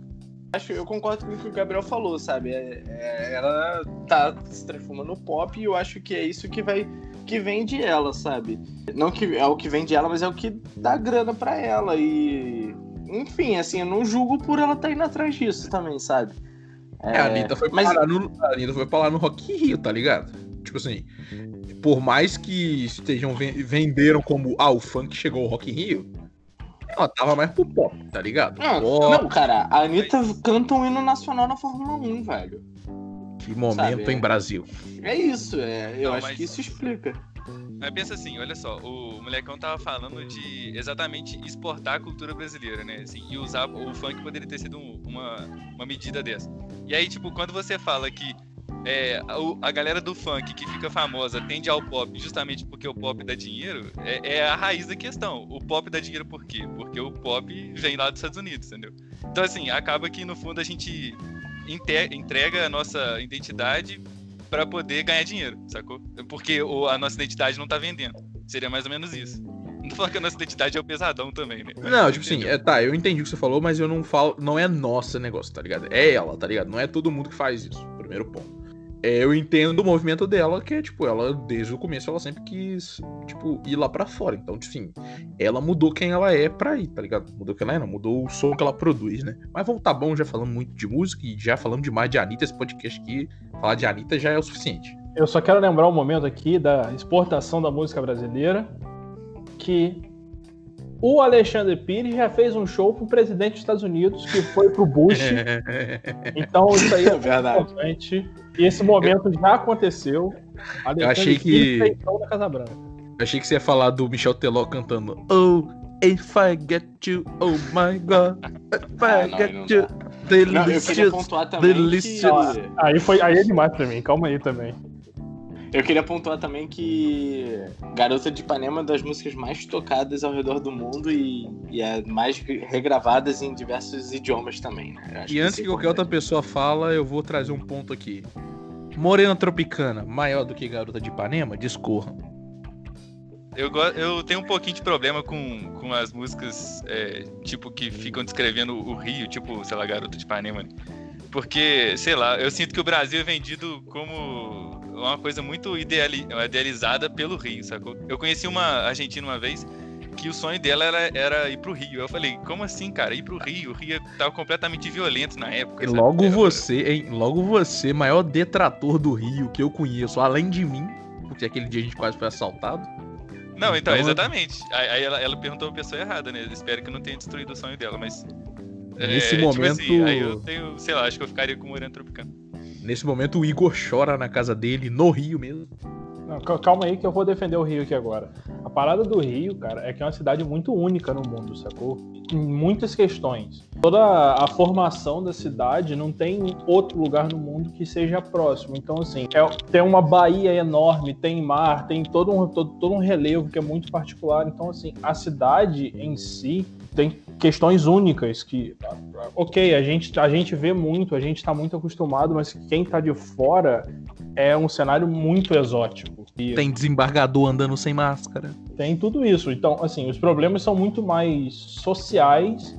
acho, eu concordo com o que o Gabriel falou, sabe? É, é, ela tá se transformando no pop e eu acho que é isso que vai que vende ela, sabe? Não que é o que vende ela, mas é o que dá grana para ela e enfim, assim, eu não julgo por ela estar tá indo atrás disso também, sabe? É, a Anitta foi mas... parar no a Anitta foi parar no Rock in Rio, tá ligado? Tipo assim, por mais que estejam venderam como ah, o funk chegou ao Rock in Rio, ela tava mais pro pop, tá ligado? Não, pop. não cara, a Anitta canta um hino nacional na Fórmula 1, velho. Que momento Sabe, em Brasil. É isso, é, eu não, acho mas... que isso explica. Mas pensa assim, olha só, o molecão tava falando de exatamente exportar a cultura brasileira, né? Assim, e usar o funk poderia ter sido uma, uma medida dessa. E aí, tipo, quando você fala que é, a, a, galera do funk que fica famosa tende ao pop justamente porque o pop dá dinheiro, é, é, a raiz da questão. O pop dá dinheiro por quê? Porque o pop vem lá dos Estados Unidos, entendeu? Então, assim, acaba que no fundo a gente entrega a nossa identidade para poder ganhar dinheiro, sacou? Porque a nossa identidade não tá vendendo. Seria mais ou menos isso. Não falando que a nossa identidade é o pesadão também, né? não, tipo assim, é, tá, eu entendi o que você falou, mas eu não falo. Não é nossa negócio, tá ligado? É ela, tá ligado? Não é todo mundo que faz isso. Primeiro ponto. É, eu entendo o movimento dela, que é, tipo, ela, desde o começo, ela sempre quis, tipo, ir lá pra fora. Então, enfim, ela mudou quem ela é pra ir, tá ligado? Mudou quem ela é, não, mudou o som que ela produz, né? Mas vamos tá bom, já falando muito de música e já falando demais de Anitta, esse podcast aqui, falar de Anitta já é o suficiente. Eu só quero lembrar um momento aqui da exportação da música brasileira, que o Alexandre Pires já fez um show pro presidente dos Estados Unidos, que foi pro Bush. então isso aí é, é verdade. importante. E esse momento já aconteceu. Alexandre eu achei que. Na Casa Branca. Eu achei que você ia falar do Michel Teló cantando Oh, if I get you, oh my god, if I ah, não, get you. Delicious, não, eu delicious. Que... Aí, foi, aí é demais pra mim, calma aí também. Eu queria pontuar também que Garota de Ipanema é uma das músicas mais tocadas ao redor do mundo e, e é mais regravadas em diversos idiomas também. Né? E antes que, que qualquer outra pessoa fala, eu vou trazer um ponto aqui. Morena Tropicana, maior do que Garota de Ipanema? Discorra. Eu, eu tenho um pouquinho de problema com, com as músicas, é, tipo, que ficam descrevendo o Rio, tipo, sei lá, Garota de Ipanema. Né? Porque, sei lá, eu sinto que o Brasil é vendido como uma coisa muito ideali idealizada pelo Rio, sacou? Eu conheci uma argentina uma vez que o sonho dela era, era ir pro Rio. Eu falei, como assim, cara? Ir pro Rio? O Rio tava completamente violento na época. E logo você, hein? Logo você, maior detrator do Rio que eu conheço, além de mim, porque aquele dia a gente quase foi assaltado. Não, então, então exatamente. Aí ela, ela perguntou a pessoa errada, né? Eu espero que não tenha destruído o sonho dela, mas. Nesse é, momento. Tipo assim, aí eu tenho, sei lá, acho que eu ficaria com o Moreno Tropicano. Nesse momento o Igor chora na casa dele, no Rio mesmo. Não, calma aí que eu vou defender o Rio aqui agora. A parada do Rio, cara, é que é uma cidade muito única no mundo, sacou? Em muitas questões. Toda a formação da cidade não tem outro lugar no mundo que seja próximo. Então, assim, é, tem uma baía enorme, tem mar, tem todo um, todo, todo um relevo que é muito particular. Então, assim, a cidade em si tem questões únicas que, ok, a gente, a gente vê muito, a gente está muito acostumado, mas quem está de fora é um cenário muito exótico. Tem desembargador andando sem máscara. Tem tudo isso. Então, assim, os problemas são muito mais sociais,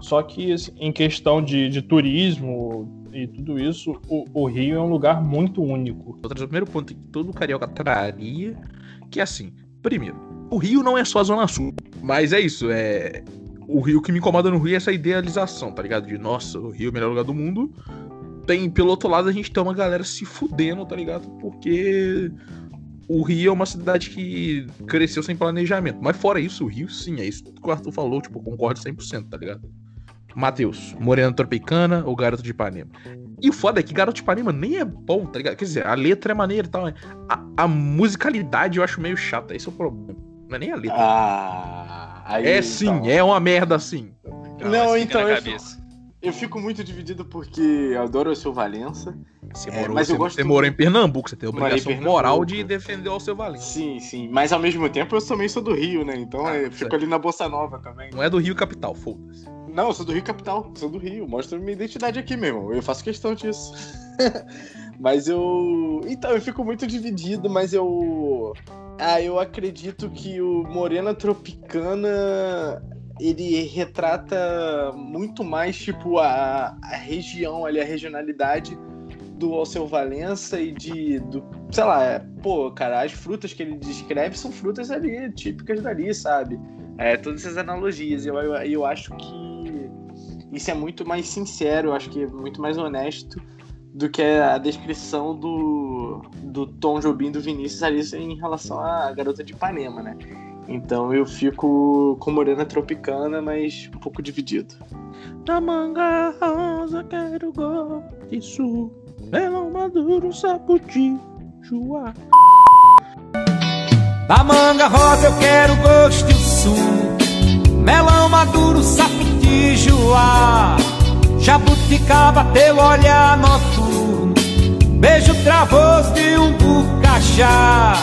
só que assim, em questão de, de turismo e tudo isso, o, o, Rio é um lugar muito único. Vou trazer o primeiro ponto que todo carioca traria, que é assim, primeiro, o Rio não é só a Zona Sul, mas é isso, é... O Rio que me incomoda no Rio é essa idealização, tá ligado? De, nossa, o Rio é o melhor lugar do mundo. Tem, pelo outro lado, a gente tem uma galera se fudendo, tá ligado? Porque o Rio é uma cidade que cresceu sem planejamento. Mas fora isso, o Rio, sim, é isso que o Arthur falou, tipo, concordo 100%, tá ligado? Matheus, Morena Tropicana ou Garoto de Ipanema? E o foda é que Garoto de Ipanema nem é bom, tá ligado? Quer dizer, a letra é maneira e tal. A, a, musicalidade eu acho meio chata, esse é o problema. Não é nem a letra. Ah, aí, é sim, então. é uma merda assim. Não, não então eu fico, eu fico, muito dividido porque eu adoro o seu Valença. Você, é, morou, mas eu você, gosto você morou em Pernambuco, você tem a obrigação moral de defender o seu Valença. Sim, sim. Mas ao mesmo tempo eu também sou do Rio, né? Então ah, eu fico ali na Bossa Nova também. Não é do Rio capital, foda-se. Não, eu sou do Rio Capital, sou do Rio. Mostra minha identidade aqui, meu irmão. Eu faço questão disso. mas eu. Então, eu fico muito dividido, mas eu. Ah, eu acredito que o Morena Tropicana ele retrata muito mais, tipo, a, a região ali, a regionalidade do Alceu Valença e de, do, sei lá, é, pô, cara, as frutas que ele descreve são frutas ali, típicas dali, sabe? É, todas essas analogias. Eu, eu, eu acho que isso é muito mais sincero, eu acho que é muito mais honesto do que a descrição do, do Tom Jobim do Vinícius ali em relação à garota de Ipanema, né? Então eu fico com Morena Tropicana, mas um pouco dividido. Na manga rosa quero isso melão maduro saputi chua. Da manga rosa eu quero gosto sumo melão maduro saputi Tijuá, jabuticaba, teu olhar noturno, beijo travoso de um bucajá,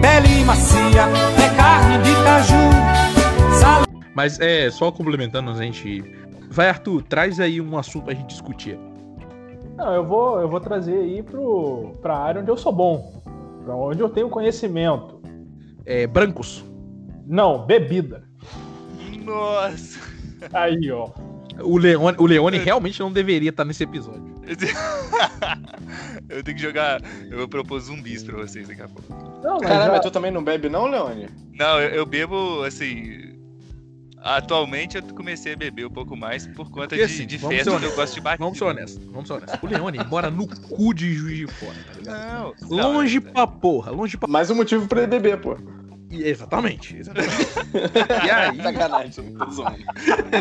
pele macia, é carne de caju. Sal... Mas é, só complementando, a gente. Vai, Arthur, traz aí um assunto pra gente discutir. Não, eu vou, eu vou trazer aí pro, pra área onde eu sou bom, pra onde eu tenho conhecimento. É, brancos. Não, bebida. Nossa. Aí, ó. O Leone, o Leone realmente não deveria estar nesse episódio. eu tenho que jogar. Eu vou propor zumbis pra vocês daqui a pouco. Não, mas Caramba, já... tu também não bebe, não, Leone? Não, eu, eu, bebo, assim. Atualmente eu comecei a beber um pouco mais por conta Porque, de, assim, de festa que eu gosto de bater. Vamos ser honestos, vamos ser honestos. O Leone mora no cu de Juiz de Fora, tá ligado? Não, longe não, pra porra, longe pra Mais um motivo pra ele beber, pô. Exatamente, exatamente. e aí. Sacanagem, tô zoando.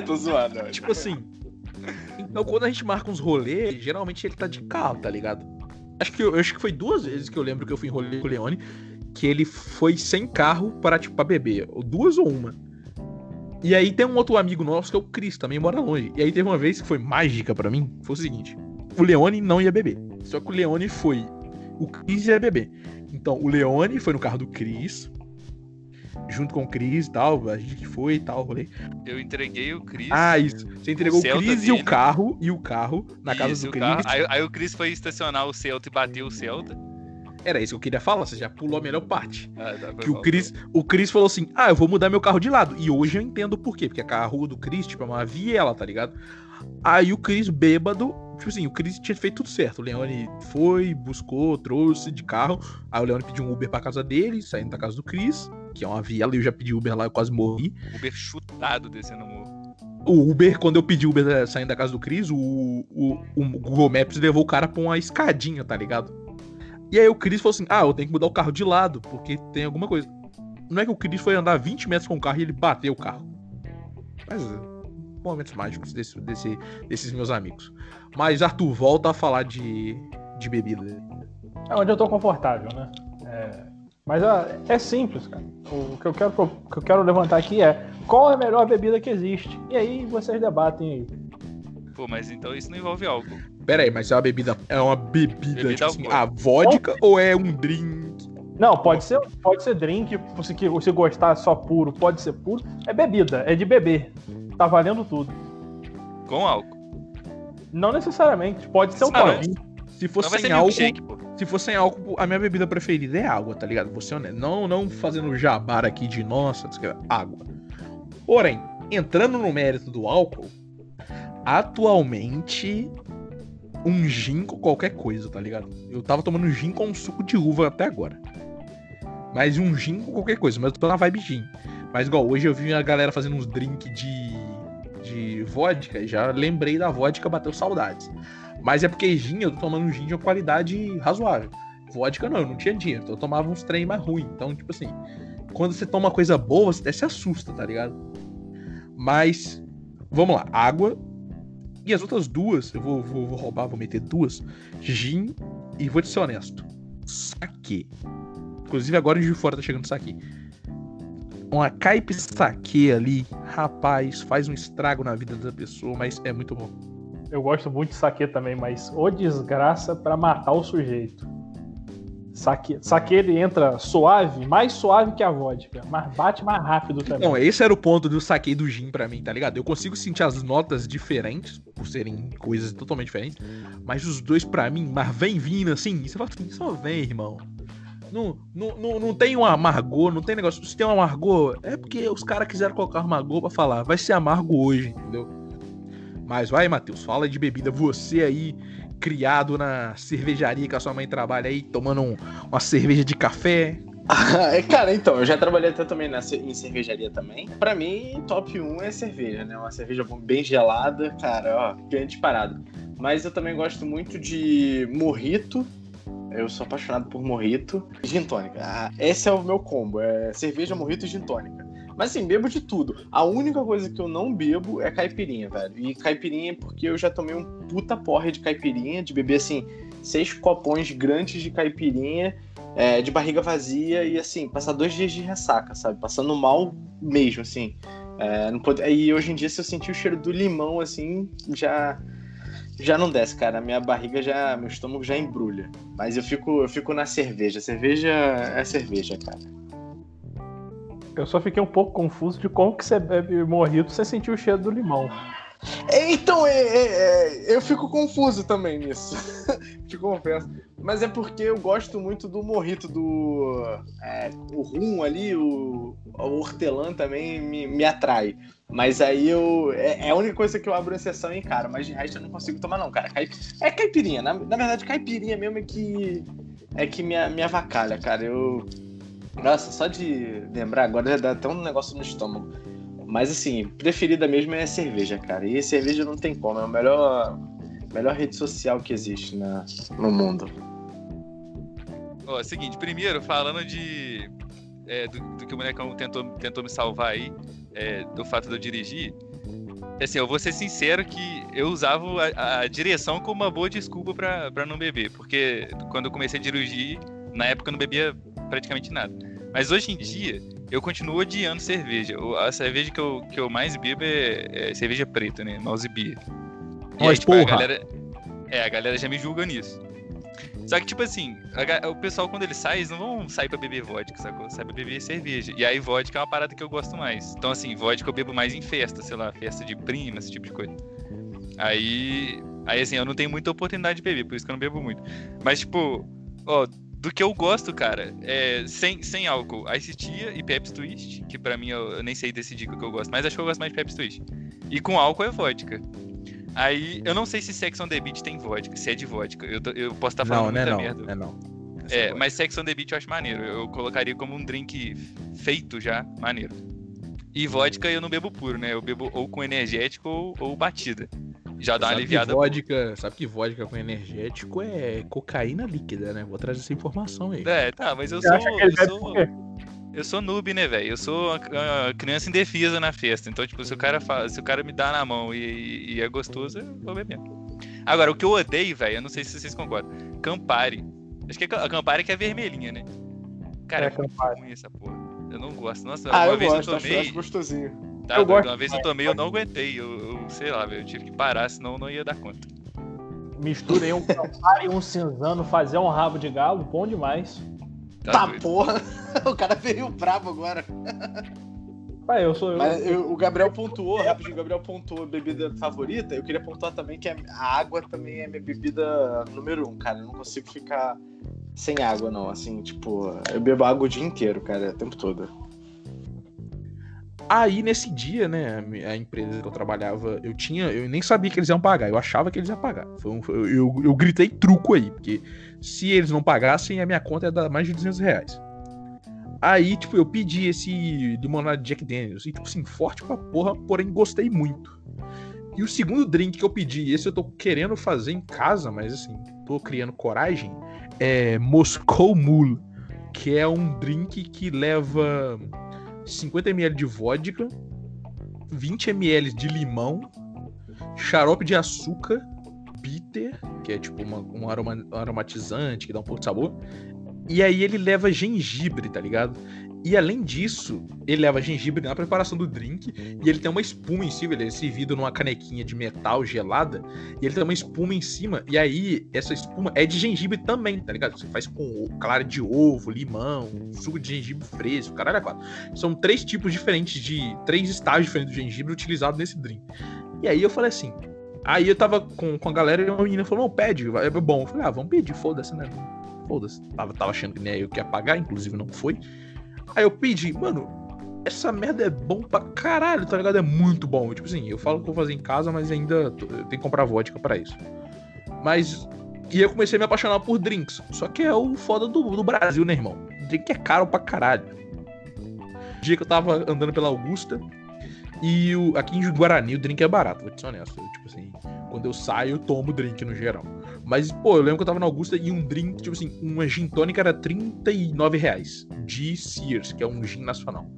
tô zoando. Tipo assim. Então, quando a gente marca uns rolês, geralmente ele tá de carro, tá ligado? Acho que eu, acho que foi duas vezes que eu lembro que eu fui em rolê com o Leone, que ele foi sem carro para, tipo, pra beber. Ou duas ou uma. E aí tem um outro amigo nosso que é o Cris, também mora longe. E aí teve uma vez que foi mágica para mim, foi o seguinte: o Leone não ia beber. Só que o Leone foi. O Cris ia beber. Então, o Leone foi no carro do Cris, junto com o Cris e tal, a gente que foi e tal, rolê. Eu entreguei o Cris. Ah, isso. Você entregou o, o Cris e o carro, e o carro na isso, casa do Cris. Aí, aí, o Cris foi estacionar o Celta e bateu o Celta. Era isso que eu queria falar, você já pulou a melhor parte. Ah, tá, que o Cris, o Chris falou assim: "Ah, eu vou mudar meu carro de lado". E hoje eu entendo por quê, porque a rua do Cris, tipo, é uma viela, tá ligado? Aí o Cris bêbado, tipo assim, o Cris tinha feito tudo certo. O Leone foi, buscou, trouxe de carro. Aí o Leone pediu um Uber pra casa dele, saindo da casa do Cris que é uma viela, e eu já pedi Uber lá, eu quase morri. Uber chutado descendo o morro. O Uber, quando eu pedi Uber eh, saindo da casa do Cris, o, o, o Google Maps levou o cara pra uma escadinha, tá ligado? E aí o Cris falou assim: Ah, eu tenho que mudar o carro de lado, porque tem alguma coisa. Não é que o Cris foi andar 20 metros com o carro e ele bateu o carro. Mas. Eh, momentos mágicos desse, desse, desses meus amigos. Mas, Arthur, volta a falar de, de bebida. É onde eu tô confortável, né? É, mas é simples, cara. O que eu, quero, o que eu quero levantar aqui é qual é a melhor bebida que existe? E aí vocês debatem aí. Pô, mas então isso não envolve álcool. Pera aí, mas é uma bebida. É uma bebida, bebida tipo assim, a vodka ou é um drink? Não, pode ser, pode ser drink, se você gostar só puro, pode ser puro. É bebida, é de beber. Tá valendo tudo. Com álcool. Não necessariamente, pode ser um ah, Se for sem álcool, Se for sem álcool, a minha bebida preferida é água, tá ligado? Honesto. Não, não fazendo jabar aqui de nossa, água. Porém, entrando no mérito do álcool, atualmente um gin com qualquer coisa, tá ligado? Eu tava tomando gin com suco de uva até agora. Mas um gin com qualquer coisa, mas eu tô na vibe gin. Mas igual, hoje eu vi a galera fazendo uns drinks de, de vodka, já lembrei da vodka, bateu saudades. Mas é porque gin, eu tô tomando gin de uma qualidade razoável. Vodka não, eu não tinha dinheiro, então eu tomava uns trem mais ruim. Então, tipo assim, quando você toma coisa boa, você até se assusta, tá ligado? Mas, vamos lá, água. E as outras duas, eu vou, vou, vou roubar, vou meter duas. Gin e vou te ser honesto. Saque. Inclusive agora de fora tá chegando saque. Uma caipe saque ali, rapaz, faz um estrago na vida da pessoa, mas é muito bom. Eu gosto muito de saque também, mas o desgraça para matar o sujeito. Saque, saque ele entra suave, mais suave que a vodka, mas bate mais rápido também. Não, esse era o ponto do saque do gin para mim, tá ligado? Eu consigo sentir as notas diferentes, por serem coisas totalmente diferentes, mas os dois para mim, mas vem vindo assim, você fala assim, só vem, irmão. Não, não, não, não tem um amargor, não tem negócio. Se tem um amargor, é porque os caras quiseram colocar amargor pra falar. Vai ser amargo hoje, entendeu? Mas vai, Matheus, fala de bebida. Você aí, criado na cervejaria que a sua mãe trabalha aí, tomando um, uma cerveja de café. É, cara, então, eu já trabalhei até também nessa, em cervejaria também. Pra mim, top 1 é cerveja, né? Uma cerveja bem gelada, cara, ó, grande parada. Mas eu também gosto muito de morrito. Eu sou apaixonado por morrito gin tônica. Ah, esse é o meu combo, é cerveja, morrito e gin tônica. Mas assim, bebo de tudo. A única coisa que eu não bebo é caipirinha, velho. E caipirinha é porque eu já tomei um puta porre de caipirinha, de beber assim, seis copões grandes de caipirinha, é, de barriga vazia e assim, passar dois dias de ressaca, sabe? Passando mal mesmo, assim. É, não pode... E hoje em dia, se eu sentir o cheiro do limão, assim, já já não desce, cara. Minha barriga já. Meu estômago já embrulha. Mas eu fico, eu fico na cerveja. Cerveja é cerveja, cara. Eu só fiquei um pouco confuso de como que você bebe morrito você sentiu o cheiro do limão. Então, é, é, é, eu fico confuso também nisso. Te confesso. Mas é porque eu gosto muito do morrito, do. É, o rum ali, o, o hortelã também me, me atrai. Mas aí eu. É, é, a única coisa que eu abro exceção e cara. Mas de resto eu não consigo tomar, não, cara. É caipirinha. Na, na verdade, caipirinha mesmo é que. É que me, me avacalha, cara. Eu nossa, só de lembrar agora já dá até um negócio no estômago. Mas assim, preferida mesmo é cerveja, cara. E cerveja não tem como, é a melhor, melhor rede social que existe na, no mundo. Ó, oh, seguinte, primeiro, falando de. É, do, do, que o molecão tentou, tentou me salvar aí, é, do fato de eu dirigir. Assim, eu vou ser sincero que eu usava a, a direção como uma boa desculpa para não beber. Porque quando eu comecei a dirigir, na época eu não bebia praticamente nada. Mas hoje em dia, eu continuo odiando cerveja. A cerveja que eu, que eu mais bebo é, é cerveja preta, né? Mouse beer. E Mas, aí, tipo, porra. A galera, é, a galera já me julga nisso. Só que, tipo assim, a, o pessoal, quando eles saem, eles não vão sair pra beber vodka, sacou? Sai pra beber cerveja. E aí, vodka é uma parada que eu gosto mais. Então, assim, vodka eu bebo mais em festa, sei lá, festa de prima, esse tipo de coisa. Aí, aí assim, eu não tenho muita oportunidade de beber, por isso que eu não bebo muito. Mas, tipo, ó, do que eu gosto, cara, é sem, sem álcool, Ice Tia e Pepsi Twist, que pra mim eu, eu, nem sei decidir o que eu gosto, mas acho que eu gosto mais de Pepsi Twist. E com álcool é vodka. Aí, eu não sei se Sex on the Beach tem vodka, se é de vodka. Eu, eu posso estar tá falando não, muita não, merda. Não, é não. É, é mas Sex on the Beach eu acho maneiro. Eu colocaria como um drink feito já, maneiro. E vodka eu não bebo puro, né? Eu bebo ou com energético ou, ou batida. Já dá uma aliviada. Vodka, sabe que vodka com energético é cocaína líquida, né? Vou trazer essa informação aí. É, tá, mas eu sou. Eu sou, eu sou noob, né, velho? Eu sou uma criança indefesa na festa. Então, tipo, se o cara, fala, se o cara me dá na mão e, e é gostoso, eu vou beber. Agora, o que eu odeio, velho, eu não sei se vocês concordam. Campari. Acho que é a Campari que é vermelhinha, né? Cara, é, é ruim essa porra. Eu não gosto. Nossa, ah, uma eu vez gosto, eu tomei. Acho, acho gostosinho. Tá, eu gosto. Uma vez eu tomei, eu não aguentei. Eu, eu sei lá, eu tive que parar, senão não ia dar conta. Misturei um Campari e um cinzano, fazer um rabo de galo, bom demais. Tá, tá porra! O cara veio bravo agora. Pai, eu sou eu. Mas eu, o Gabriel pontuou, rapidinho, o Gabriel pontuou bebida favorita. Eu queria pontuar também que a água também é minha bebida número um, cara. Eu não consigo ficar sem água, não. Assim, tipo, eu bebo água o dia inteiro, cara, o tempo todo. Aí, nesse dia, né, a empresa que eu trabalhava, eu tinha. Eu nem sabia que eles iam pagar, eu achava que eles iam pagar. Um, eu, eu, eu, gritei truco aí, porque se eles não pagassem, a minha conta ia dar mais de 200 reais. Aí, tipo, eu pedi esse limonada Jack Daniels, e, tipo assim, forte pra porra, porém gostei muito. E o segundo drink que eu pedi, esse eu tô querendo fazer em casa, mas assim, tô criando coragem, é Moscow Mule, que é um drink que leva 50 ml de vodka, 20 ml de limão, xarope de açúcar, bitter, que é tipo uma, um aroma, aromatizante que dá um pouco de sabor. E aí ele leva gengibre, tá ligado? E além disso, ele leva gengibre na preparação do drink e ele tem uma espuma em cima, ele é servido numa canequinha de metal gelada e ele tem uma espuma em cima. E aí, essa espuma é de gengibre também, tá ligado? Você faz com clara de ovo, limão, suco de gengibre fresco, caralho, é quatro. São três tipos diferentes de. três estágios diferentes do gengibre utilizado nesse drink. E aí eu falei assim. Aí eu tava com, com a galera e uma menina falou: não, pede, é bom. Eu falei: ah, vamos pedir, foda-se, né? Foda-se. Tava, tava achando que nem eu que ia pagar, inclusive não foi. Aí eu pedi, mano, essa merda é bom pra caralho, tá ligado? É muito bom. Tipo assim, eu falo que vou fazer em casa, mas ainda eu tenho que comprar vodka para isso. Mas. E eu comecei a me apaixonar por drinks. Só que é o foda do, do Brasil, né, irmão? Drink é caro pra caralho. dia que eu tava andando pela Augusta. E o, aqui em Guarani o drink é barato, vou te ser honesto. Tipo assim, quando eu saio, eu tomo drink no geral. Mas, pô, eu lembro que eu tava na Augusta e um drink, tipo assim, uma gin tônica era 39 reais. De Sears, que é um gin nacional.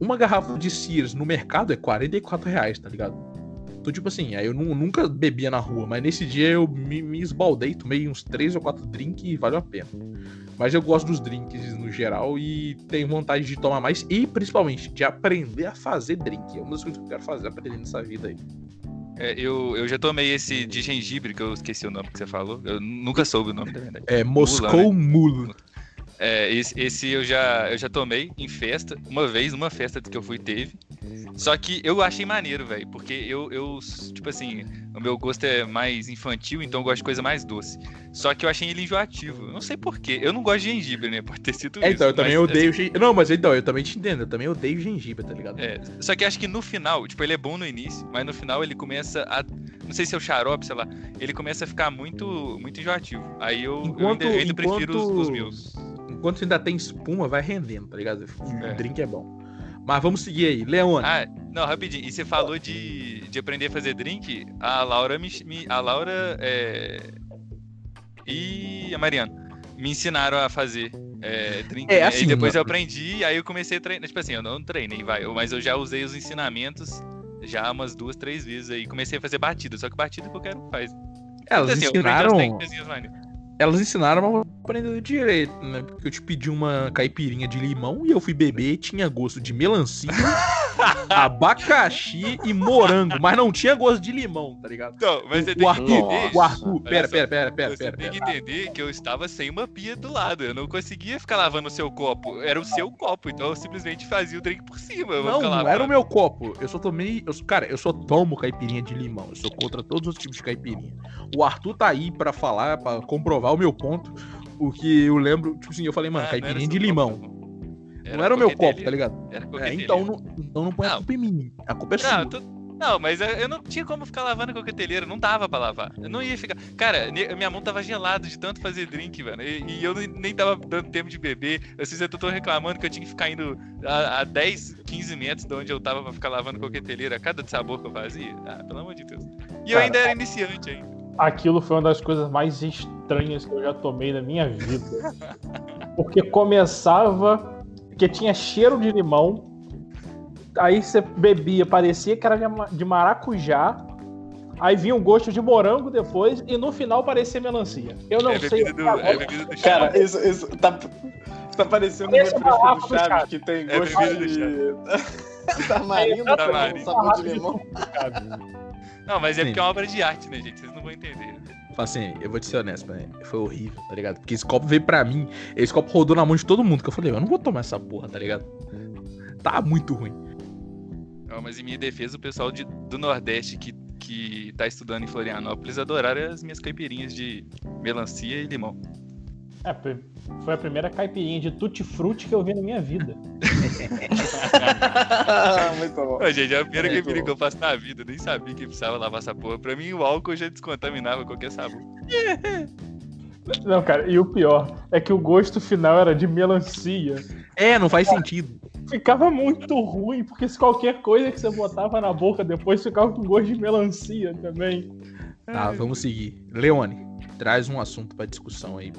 Uma garrafa de Sears no mercado é 44 reais, tá ligado? Então, tipo assim, aí eu nunca bebia na rua, mas nesse dia eu me, me esbaldei, tomei uns 3 ou 4 drinks e valeu a pena. Mas eu gosto dos drinks no geral e tenho vontade de tomar mais e principalmente de aprender a fazer drink. É uma das coisas que eu quero fazer, aprender nessa vida aí. É, eu, eu já tomei esse de gengibre, que eu esqueci o nome que você falou. Eu nunca soube o nome da verdade. É Moscou Mula. Né? É, esse, esse, eu, já, eu já tomei em festa, uma vez, numa festa que eu fui, teve. Só que eu achei maneiro, velho, porque eu, eu, tipo assim, o meu gosto é mais infantil, então eu gosto de coisa mais doce. Só que eu achei ele enjoativo. Não sei porquê. Eu não gosto de gengibre, né? Pode ter sido é, isso. Então, eu também odeio assim... Não, mas então, eu também te entendo. Eu também odeio gengibre, tá ligado? É. Só que acho que no final, tipo, ele é bom no início, mas no final ele começa a. Não sei se é o xarope, sei lá. Ele começa a ficar muito, muito enjoativo. Aí eu, enquanto, eu ainda, eu ainda enquanto... prefiro os, os meus enquanto ainda tem espuma, vai rendendo, tá ligado? O é. drink é bom. Mas vamos seguir aí. Leone. Ah, não, rapidinho. E você falou de, de aprender a fazer drink. A Laura me. a Laura é, e a Mariana me ensinaram a fazer é, drink. É, assim, e depois eu aprendi, aí eu comecei a treinar. Tipo assim, eu não treinei, vai. Mas eu já usei os ensinamentos já umas duas, três vezes aí. Comecei a fazer batida, só que batida qualquer um faz. Elas assim, ensinaram elas ensinaram a aprender direito, né? Porque eu te pedi uma caipirinha de limão e eu fui beber e tinha gosto de melancia, abacaxi e morango, mas não tinha gosto de limão, tá ligado? Não, mas você o, tem Arthur, que entender. O Arthur, pera, pera, pera, pera, você pera. tem que entender que eu estava sem uma pia do lado. Eu não conseguia ficar lavando o seu copo. Era o seu copo, então eu simplesmente fazia o drink por cima. Não, não era o meu copo. Eu só tomei. Eu, cara, eu só tomo caipirinha de limão. Eu sou contra todos os tipos de caipirinha. O Arthur tá aí pra falar, pra comprovar o meu ponto. O que eu lembro, tipo assim, eu falei, mano, ah, caipirinha de limão. Era não era o meu copo, tá ligado? É, então, não, então não põe não. a culpa em mim. A culpa é não, sua. Tu... Não, mas eu não tinha como ficar lavando a coqueteleira, não dava pra lavar. Eu não ia ficar. Cara, minha mão tava gelada de tanto fazer drink, velho. E, e, eu nem tava dando tempo de beber. Eu sei eu tô reclamando que eu tinha que ficar indo a, a 10, 15 metros de onde eu tava pra ficar lavando coqueteleira a cada sabor que eu fazia. Ah, pelo amor de Deus. E eu ainda era iniciante ainda. Aquilo foi uma das coisas mais estranhas que eu já tomei na minha vida. Porque começava, que tinha cheiro de limão, aí você bebia, parecia que era de maracujá, aí vinha um gosto de morango depois, e no final parecia melancia. Eu não é sei. Do, é do Cara, isso, isso tá, tá parecendo um refresco do Chaves, que tem é gosto de. Tamarino, Tamarino. sabor de limão. Não, mas é Sim. porque é uma obra de arte, né, gente? Vocês não vão entender. Assim, eu vou te ser honesto, mano. Foi horrível, tá ligado? Porque esse copo veio pra mim, esse copo rodou na mão de todo mundo, que eu falei, eu não vou tomar essa porra, tá ligado? Tá muito ruim. Não, mas em minha defesa, o pessoal de, do Nordeste que, que tá estudando em Florianópolis adoraram as minhas caipirinhas de melancia e limão. É, foi a primeira caipirinha de tutti-frutti que eu vi na minha vida. Muito bom. Ô, gente, é a primeira caipirinha que eu faço na vida. Eu nem sabia que precisava lavar essa porra. Pra mim, o álcool já descontaminava qualquer sabor. Não, cara, e o pior é que o gosto final era de melancia. É, não faz sentido. Ficava muito ruim, porque se qualquer coisa que você botava na boca depois ficava com gosto de melancia também. Tá, vamos seguir. Leone, traz um assunto pra discussão aí.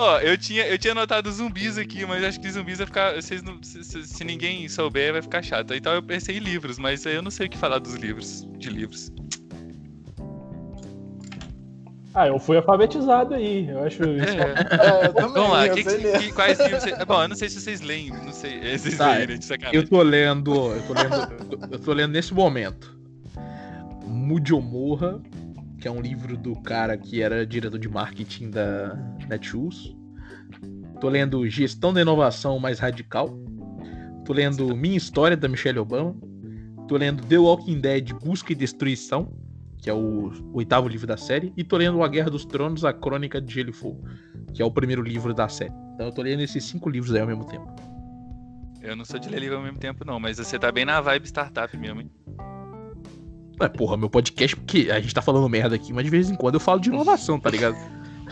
Ó, eu tinha, eu tinha anotado zumbis aqui, mas acho que zumbis vai ficar. Vocês não, se, se, se, ninguém souber, vai ficar chato. Então eu pensei em livros, mas eu não sei o que falar dos livros. De livros. Ah, eu fui alfabetizado aí. Eu acho isso. É. É, eu também, Vamos lá, que, que, quais livros. Você... Bom, eu não sei se vocês leem, não sei. É, vocês tá, leem, né, de sacanagem. Eu tô lendo. Eu tô lendo, eu tô lendo nesse momento. Mujomorra, que é um livro do cara que era diretor de marketing da Netshoes. Tô lendo Gestão da Inovação Mais Radical. Tô lendo Minha História, da Michelle Obama. Tô lendo The Walking Dead Busca e Destruição, que é o, oitavo livro da série. E tô lendo A Guerra dos Tronos, A Crônica de Gelo e Fogo, que é o primeiro livro da série. Então eu tô lendo esses cinco livros aí ao mesmo tempo. Eu não sou de ler livro ao mesmo tempo, não, mas você tá bem na vibe startup mesmo, hein? É, porra, meu podcast, porque a gente tá falando merda aqui, mas de vez em quando eu falo de inovação, tá ligado?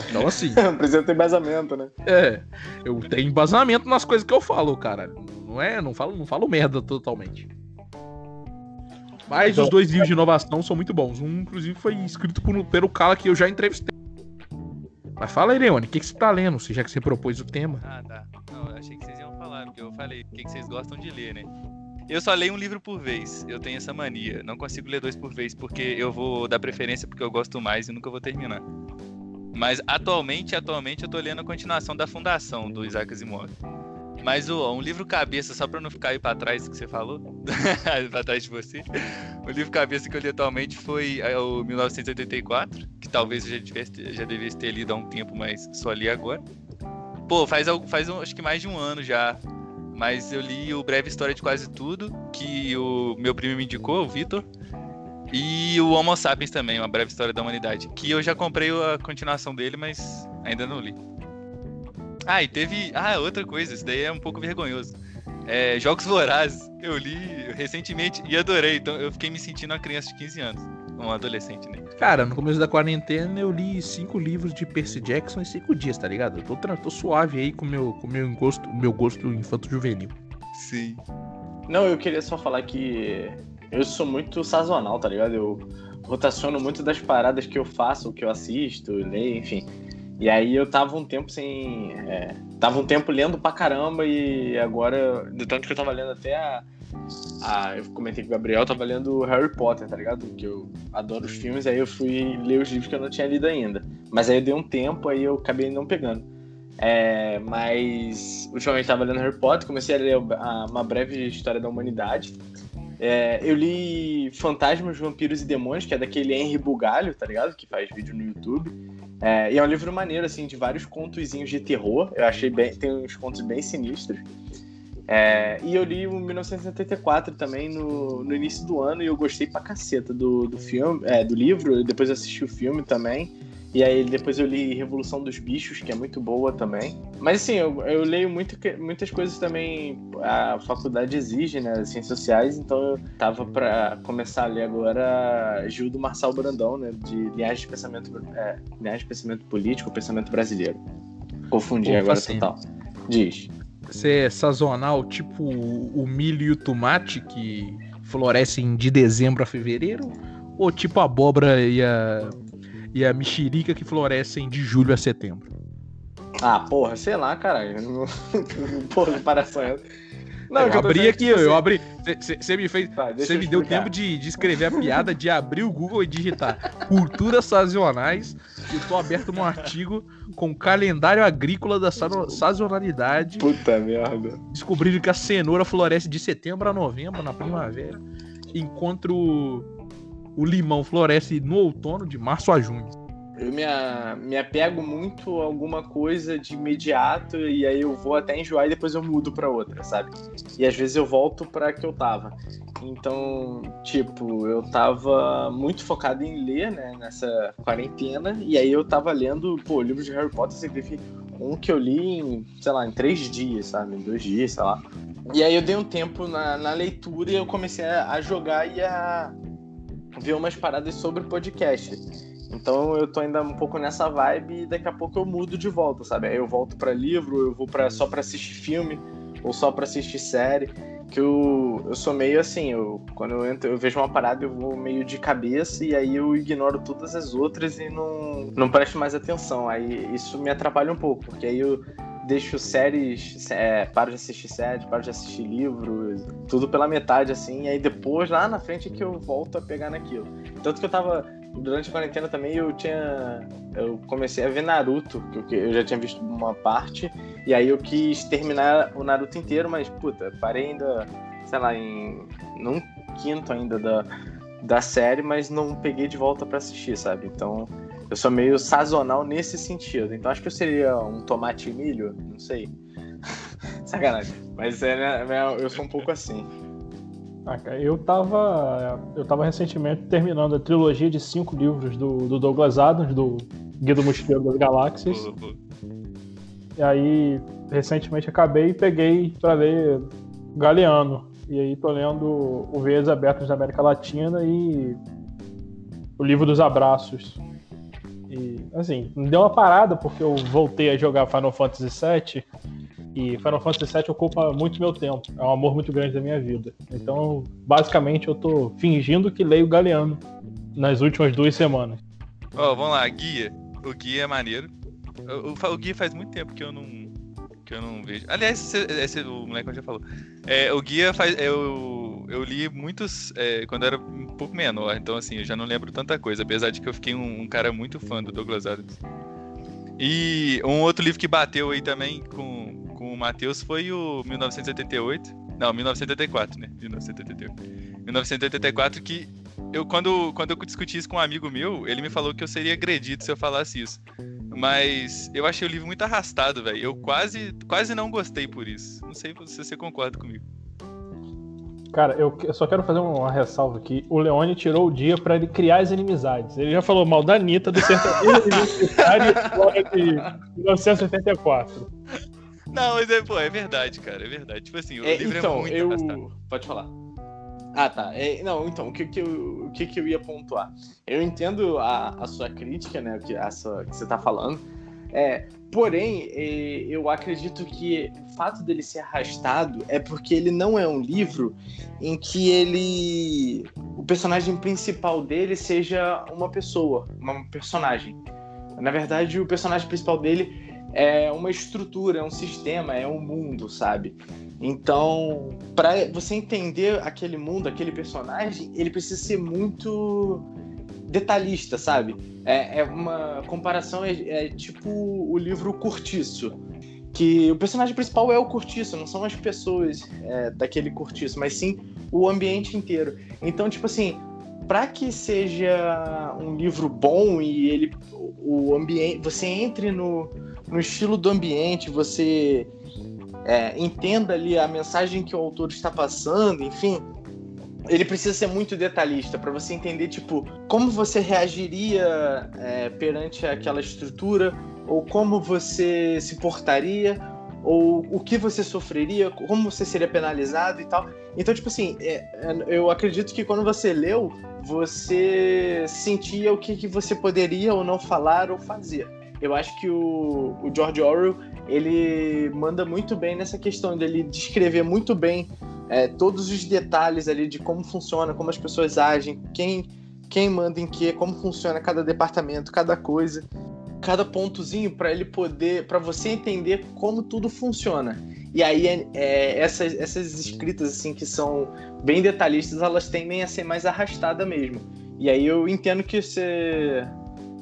Então, assim. Precisa ter embasamento, né? É. Eu tenho embasamento nas coisas que eu falo, cara. Não é? Não falo, não falo merda totalmente. Mas então, os dois livros de inovação são muito bons. Um, inclusive, foi escrito por, pelo cara que eu já entrevistei. Mas fala aí, Leone, o que, que você tá lendo, já que você propôs o tema? Ah, tá. Não, eu achei que vocês iam falar, porque eu falei o que, que vocês gostam de ler, né? Eu só leio um livro por vez. Eu tenho essa mania. Não consigo ler dois por vez porque eu vou dar preferência porque eu gosto mais e nunca vou terminar. Mas atualmente, atualmente eu tô lendo a continuação da Fundação do Isaac Asimov. Mas o, um livro cabeça, só pra não ficar aí pra trás que você falou, pra trás de você. O livro cabeça que eu li atualmente foi é, o 1984, que talvez eu já, tivesse, já devesse ter lido há um tempo, mas só li agora. Pô, faz, faz um, acho que mais de um ano já mas eu li o Breve História de Quase Tudo, que o meu primo me indicou, o Vitor. E o Homo Sapiens também, uma breve história da humanidade. Que eu já comprei a continuação dele, mas ainda não li. Ah, e teve. Ah, outra coisa, isso daí é um pouco vergonhoso. É, Jogos Vorazes, eu li recentemente e adorei. Então eu fiquei me sentindo uma criança de 15 anos. Um adolescente, né? Cara, no começo da quarentena eu li cinco livros de Percy Jackson em cinco dias, tá ligado? Eu tô, tô suave aí com meu, o com meu gosto, meu gosto infanto-juvenil. Sim. Não, eu queria só falar que eu sou muito sazonal, tá ligado? Eu rotaciono muito das paradas que eu faço, que eu assisto, leio, enfim. E aí eu tava um tempo sem. É, tava um tempo lendo pra caramba e agora. De tanto que eu tava lendo até a. a eu comentei com o Gabriel, tava lendo Harry Potter, tá ligado? Que eu adoro os filmes, aí eu fui ler os livros que eu não tinha lido ainda. Mas aí eu dei um tempo, aí eu acabei não pegando. É, mas ultimamente tava lendo Harry Potter, comecei a ler uma breve história da humanidade. É, eu li Fantasmas, Vampiros e Demônios, que é daquele Henry Bugalho, tá ligado? Que faz vídeo no YouTube. É, e é um livro maneiro, assim, de vários contozinhos de terror. Eu achei bem. Tem uns contos bem sinistros. É, e eu li o 1974 também no, no início do ano e eu gostei pra caceta do, do filme, é, do livro. Depois assisti o filme também. E aí depois eu li Revolução dos Bichos, que é muito boa também. Mas assim, eu, eu leio muito, muitas coisas também, a faculdade exige, né, ciências sociais, então eu tava para começar a ler agora Gil do Marçal Brandão, né, de linhagem de pensamento, é, linhagem de pensamento político, pensamento brasileiro. Confundi agora assim. total. Diz. É sazonal, tipo o milho e o tomate que florescem de dezembro a fevereiro? Ou tipo a abóbora e a e a mexerica que florescem de julho a setembro. Ah, porra, sei lá, caralho. porra, comparação é não, eu abri aqui, eu, eu abri. Você me fez. Você tá, me deu tempo de, de escrever a piada, de abrir o Google e digitar culturas sazonais. Eu tô aberto num artigo com calendário agrícola da sazonalidade. Puta merda. Descobriram que a cenoura floresce de setembro a novembro, na primavera. Enquanto o limão floresce no outono, de março a junho. Eu me, me apego muito a alguma coisa de imediato e aí eu vou até enjoar e depois eu mudo para outra, sabe? E às vezes eu volto para que eu tava. Então, tipo, eu tava muito focado em ler, né, nessa quarentena, e aí eu tava lendo, pô, livros de Harry Potter, você teve um que eu li em, sei lá, em três dias, sabe? Em dois dias, sei lá. E aí eu dei um tempo na, na leitura e eu comecei a jogar e a ver umas paradas sobre podcast. Então eu tô ainda um pouco nessa vibe e daqui a pouco eu mudo de volta, sabe? Aí eu volto para livro, eu vou para só para assistir filme ou só para assistir série, que eu, eu sou meio assim, eu quando eu entro, eu vejo uma parada eu vou meio de cabeça e aí eu ignoro todas as outras e não não presto mais atenção. Aí isso me atrapalha um pouco, porque aí eu deixo séries, é, paro de assistir séries, paro de assistir livros, tudo pela metade, assim, e aí depois, lá na frente, é que eu volto a pegar naquilo. Tanto que eu tava, durante a quarentena também, eu tinha, eu comecei a ver Naruto, que eu, já tinha visto uma parte, e aí eu quis terminar o Naruto inteiro, mas, puta, parei ainda, sei lá, em, num quinto ainda da, da série, mas não peguei de volta para assistir, sabe? Então eu sou meio sazonal nesse sentido. Então acho que eu seria um tomate e milho, não sei. Sacanagem. Mas é, né, eu sou um pouco assim. Ah, eu tava. Eu tava recentemente terminando a trilogia de cinco livros do, do Douglas Adams, do Guia do Mochileiro das Galáxias. E aí, recentemente acabei e peguei para ler Galeano. E aí tô lendo O Veias Abertas da América Latina e o Livro dos Abraços, e, assim, me deu uma parada porque eu voltei a jogar Final Fantasy VII e Final Fantasy VII ocupa muito meu tempo. É um amor muito grande da minha vida. Então, basicamente, eu tô fingindo que leio Galeano nas últimas duas semanas. Ó, oh, vamos lá, guia. O guia é maneiro. O, o, o, guia faz muito tempo que eu não que eu não vejo. Aliás, esse, esse o moleque já falou. É, o guia faz eu eu li muitos é, quando era um pouco menor, então assim, eu já não lembro tanta coisa, apesar de que eu fiquei um, um, cara muito fã do Douglas Adams. E um outro livro que bateu aí também com, Matheus foi o 1988. Não, 1984, né? 1988. 1984 que eu quando, quando eu discuti isso com um amigo meu, ele me falou que eu seria agredido se eu falasse isso. Mas eu achei o livro muito arrastado, velho. Eu quase, quase não gostei por isso. Não sei se você concorda comigo. Cara, eu, só quero fazer uma ressalva aqui. O Leone tirou o dia para ele criar as inimizades. Ele já falou mal da Anitta, do sertanejo universitário de 1984. Não, mas é, pô, é verdade, cara, é verdade. Tipo assim, o é, livro é então, é muito eu... arrastado. Pode falar. Ah, tá. É, não, então, o que, que, eu, o que, que eu ia pontuar? Eu entendo a, a sua crítica, né, que, a sua, que você tá falando. É, porém, é, eu acredito que o fato dele ser arrastado é porque ele não é um livro em que ele. o personagem principal dele seja uma pessoa, uma personagem. Na verdade, o personagem principal dele é uma estrutura, é um sistema, é um mundo, sabe? Então, para você entender aquele mundo, aquele personagem, ele precisa ser muito detalhista, sabe? É, é uma comparação, é, é, tipo o livro Curtiço, que o personagem principal é o Curtiço, não são as pessoas é, daquele Curtiço, mas sim o ambiente inteiro. Então, tipo assim, para que seja um livro bom e ele o ambiente, você entre no, no estilo do ambiente, você é, entenda ali a mensagem que o autor está passando, enfim, ele precisa ser muito detalhista para você entender, tipo, como você reagiria é, perante aquela estrutura, ou como você se portaria, ou o que você sofreria, como você seria penalizado e tal. Então, tipo assim, é, é, eu acredito que quando você leu, você sentia o que, que você poderia ou não falar ou fazer. Eu acho que o, o George Orwell ele manda muito bem nessa questão dele descrever muito bem é, todos os detalhes ali de como funciona, como as pessoas agem, quem, quem manda em que, como funciona cada departamento, cada coisa, cada pontozinho para ele poder, para você entender como tudo funciona. E aí é, é, essas, essas escritas assim que são bem detalhistas, elas tendem a ser mais arrastadas mesmo. E aí eu entendo que você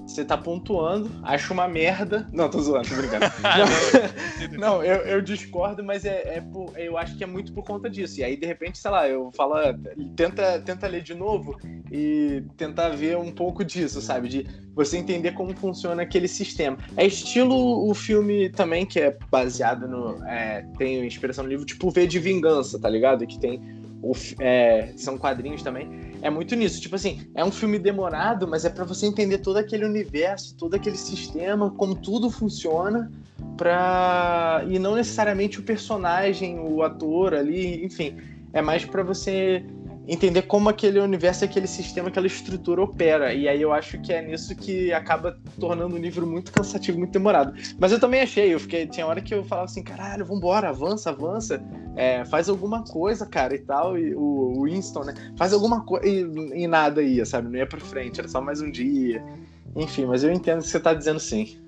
você tá pontuando, acha uma merda. Não, tô zoando, tô brincando. não, não eu, eu, discordo, mas é, é por, eu acho que é muito por conta disso. E aí, de repente, sei lá, eu falo, ah, tenta, tenta ler de novo e tentar ver um pouco disso, sabe? De você entender como funciona aquele sistema. É estilo o filme também, que é baseado no. É, tem inspiração no livro, tipo V de Vingança, tá ligado? Que tem. O, é, são quadrinhos também é muito nisso. Tipo assim, é um filme demorado, mas é para você entender todo aquele universo, todo aquele sistema, como tudo funciona, pra. E não necessariamente o personagem, o ator ali, enfim. É mais para você entender como aquele universo, aquele sistema, aquela estrutura opera. E aí eu acho que é nisso que acaba tornando o livro muito cansativo, muito demorado. Mas eu também achei, eu fiquei, tinha hora que eu falava assim, caralho, vambora, avança, avança, é, faz alguma coisa, cara, e tal. E o, Winston, né? Faz alguma coisa e, e nada ia, sabe? Não ia pra frente, era só mais um dia. Enfim, mas eu entendo o que você tá dizendo sim.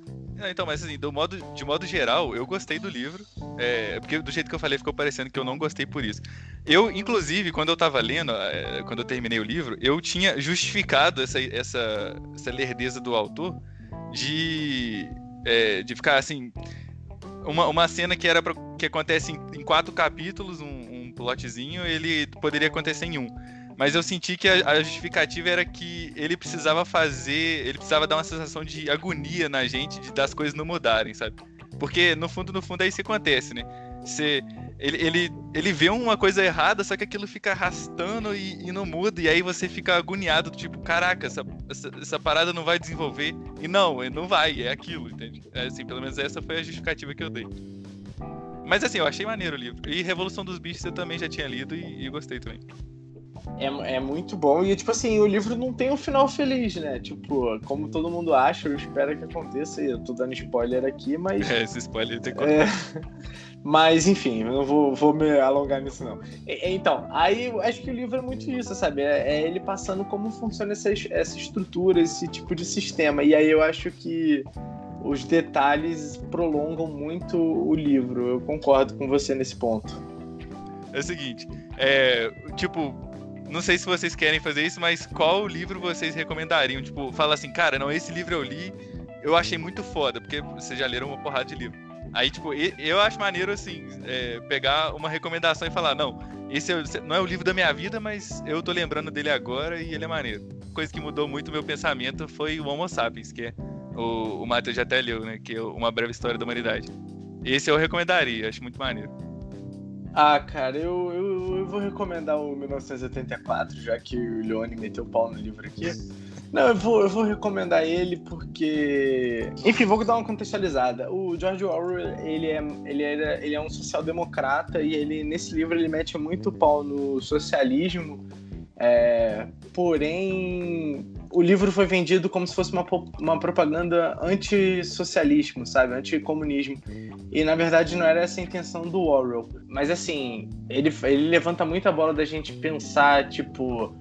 então, mas assim, do modo, de modo geral, eu gostei do livro. É, porque do jeito que eu falei, ficou parecendo que eu não gostei por isso. Eu, inclusive, quando eu tava lendo, é, quando eu terminei o livro, eu tinha justificado essa, essa, essa lerdeza do autor de, é, de ficar assim. Uma, uma cena que era pra, que acontece em, em quatro capítulos, um, um plotzinho, ele poderia acontecer em um. Mas eu senti que a, a, justificativa era que ele precisava fazer. Ele precisava dar uma sensação de agonia na gente de das coisas não mudarem, sabe? Porque no fundo, no fundo é isso que acontece, né? Você, ele, ele, ele vê uma coisa errada, só que aquilo fica arrastando e, e não muda, e aí você fica agoniado, tipo, caraca, essa, essa, essa, parada não vai desenvolver. E não, não vai, é aquilo, entende? É, assim, pelo menos essa foi a justificativa que eu dei. Mas assim, eu achei maneiro o livro. E Revolução dos Bichos eu também já tinha lido e, e gostei também. É, é muito bom. E, tipo assim, o livro não tem um final feliz, né? Tipo, como todo mundo acha, eu espero que aconteça. Eu tô dando spoiler aqui, mas. É, esse spoiler tem que é... Mas, enfim, eu não vou, vou me alongar nisso, não. Então, aí acho que o livro é muito isso, sabe? É, é ele passando como funciona essa, essa estrutura, esse tipo de sistema. E aí eu acho que os detalhes prolongam muito o livro. Eu concordo com você nesse ponto. É o seguinte, é, tipo, não sei se vocês querem fazer isso, mas qual livro vocês recomendariam? Tipo, fala assim, cara, não, esse livro eu li, eu achei muito foda, porque vocês já leram uma porrada de livro. Aí, tipo, eu acho maneiro, assim, é, pegar uma recomendação e falar, não, esse é, não é o livro da minha vida, mas eu tô lembrando dele agora e ele é maneiro. Coisa que mudou muito meu pensamento foi o Homo Sapiens, que é o, o Matheus já até leu, né? Que é Uma Breve História da Humanidade. Esse eu recomendaria, acho muito maneiro. Ah, cara, eu, eu, eu, vou recomendar o 1984, já que o Leone meteu o pau no livro aqui. Não, eu vou, eu vou recomendar ele porque. Enfim, vou dar uma contextualizada. O George Orwell, ele é, ele é, ele é um social-democrata e ele, nesse livro, ele mete muito pau no socialismo. É, porém, o livro foi vendido como se fosse uma, uma propaganda anti-socialismo, sabe? Anti-comunismo. E na verdade não era essa a intenção do Orwell. Mas assim, ele, ele levanta muito a bola da gente pensar, tipo,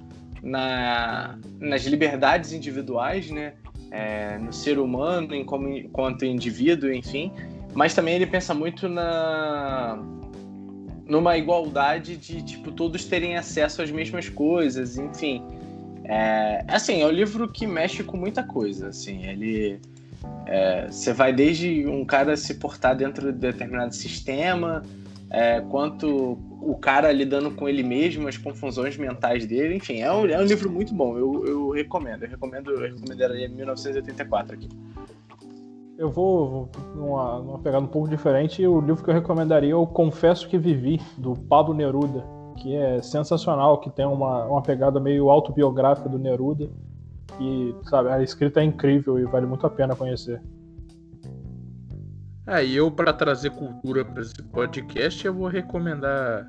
na, nas liberdades individuais, né? É, no ser humano em como, enquanto indivíduo, enfim. Mas também ele pensa muito na numa igualdade de tipo todos terem acesso às mesmas coisas, enfim. É, assim, é um livro que mexe com muita coisa, assim, ele é, você vai desde um cara se portar dentro de determinado sistema, é, quanto o cara lidando com ele mesmo, as confusões mentais dele, enfim, é um, é um livro muito bom, eu, eu recomendo, eu recomendo, eu recomendaria 1984 aqui. Eu vou numa, numa pegada um pouco diferente, o livro que eu recomendaria é o Confesso que Vivi, do Pablo Neruda que é sensacional, que tem uma, uma pegada meio autobiográfica do Neruda. E, sabe, a escrita é incrível e vale muito a pena conhecer. É, e eu, para trazer cultura para esse podcast, eu vou recomendar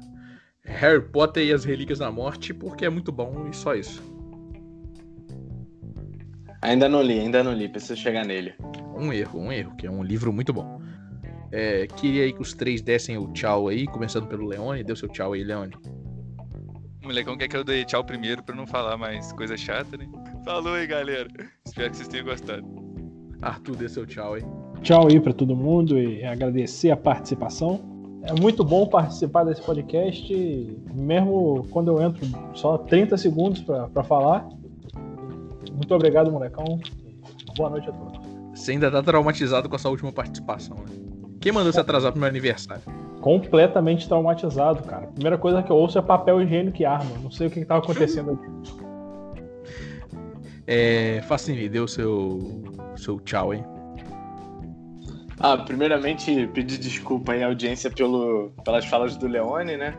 Harry Potter e as Relíquias da Morte, porque é muito bom e só isso. Ainda não li, ainda não li, preciso chegar nele. Um erro, um erro, que é um livro muito bom. É, queria aí que os três dessem o tchau aí, começando pelo Leone. Deu seu tchau aí, Leone. O molecão quer que eu dê tchau primeiro pra não falar mais coisa chata, né? Falou aí, galera. Espero que vocês tenham gostado. Arthur, dê seu tchau aí. Tchau aí pra todo mundo e agradecer a participação. É muito bom participar desse podcast, mesmo quando eu entro só 30 segundos para falar. Muito obrigado, molecão. Boa noite a todos. Você ainda tá traumatizado com essa última participação, né? Quem mandou você atrasar pro meu aniversário? Completamente traumatizado, cara. A primeira coisa que eu ouço é papel higiênico e arma. Não sei o que, que tava acontecendo aqui. É, Facine, dê o seu, seu tchau aí. Ah, primeiramente, pedir desculpa aí à audiência pelo, pelas falas do Leone, né?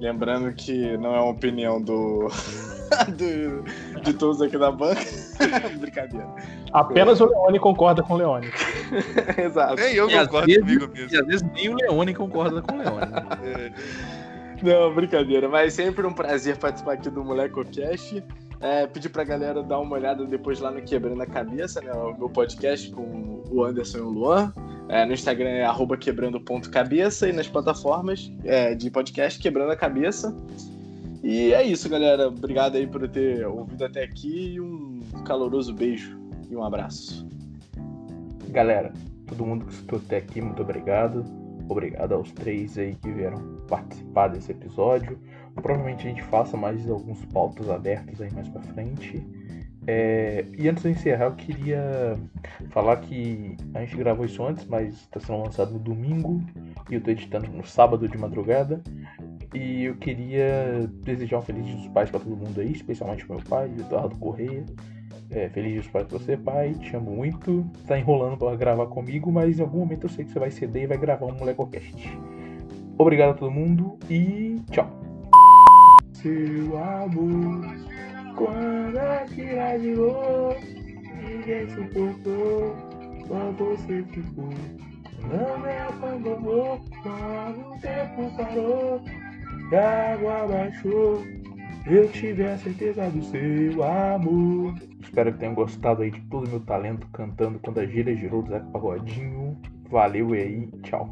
Lembrando que não é uma opinião do, do de todos aqui da banca. Brincadeira. Apenas o Leone concorda com o Leone. Exato. Nem eu E às concordo vezes- comigo mesmo. E às vezes nem o Leone concorda com o Leone. É, Não, brincadeira. Mas sempre um prazer participar aqui do Moleco Cast. É, pedir pra galera dar uma olhada depois lá no Quebrando a Cabeça, né? O meu podcast com o Anderson e o Luan. É, no Instagram é arroba quebrando.cabeça e nas plataformas é, de podcast Quebrando a Cabeça. E é isso, galera. Obrigado aí por ter ouvido até aqui e um caloroso beijo e um abraço. Galera, todo mundo que escutou até aqui, muito obrigado. Obrigado aos três aí que vieram participar desse episódio. Provavelmente a gente faça mais alguns pautas abertos aí mais pra frente. É, e antes de encerrar, eu queria falar que a gente gravou isso antes, mas está sendo lançado no domingo e eu tô editando no sábado de madrugada. E eu queria desejar um feliz dia dos pais pra todo mundo aí, especialmente pro meu pai, Eduardo Correia. É, feliz dia dos pais pra você, pai. Te amo muito. Tá enrolando pra gravar comigo, mas em algum momento eu sei que você vai ceder e vai gravar um Molecocast. Obrigado a todo mundo e tchau. Seu amor, quando atirar de novo, ninguém suportou, só você ficou. Não me abandonou, quando o tempo parou, e a água baixou. Eu tive a certeza do seu amor. Espero que tenham gostado aí de todo o meu talento cantando quando a gira girou do Zeca Pagodinho. Valeu e aí, tchau.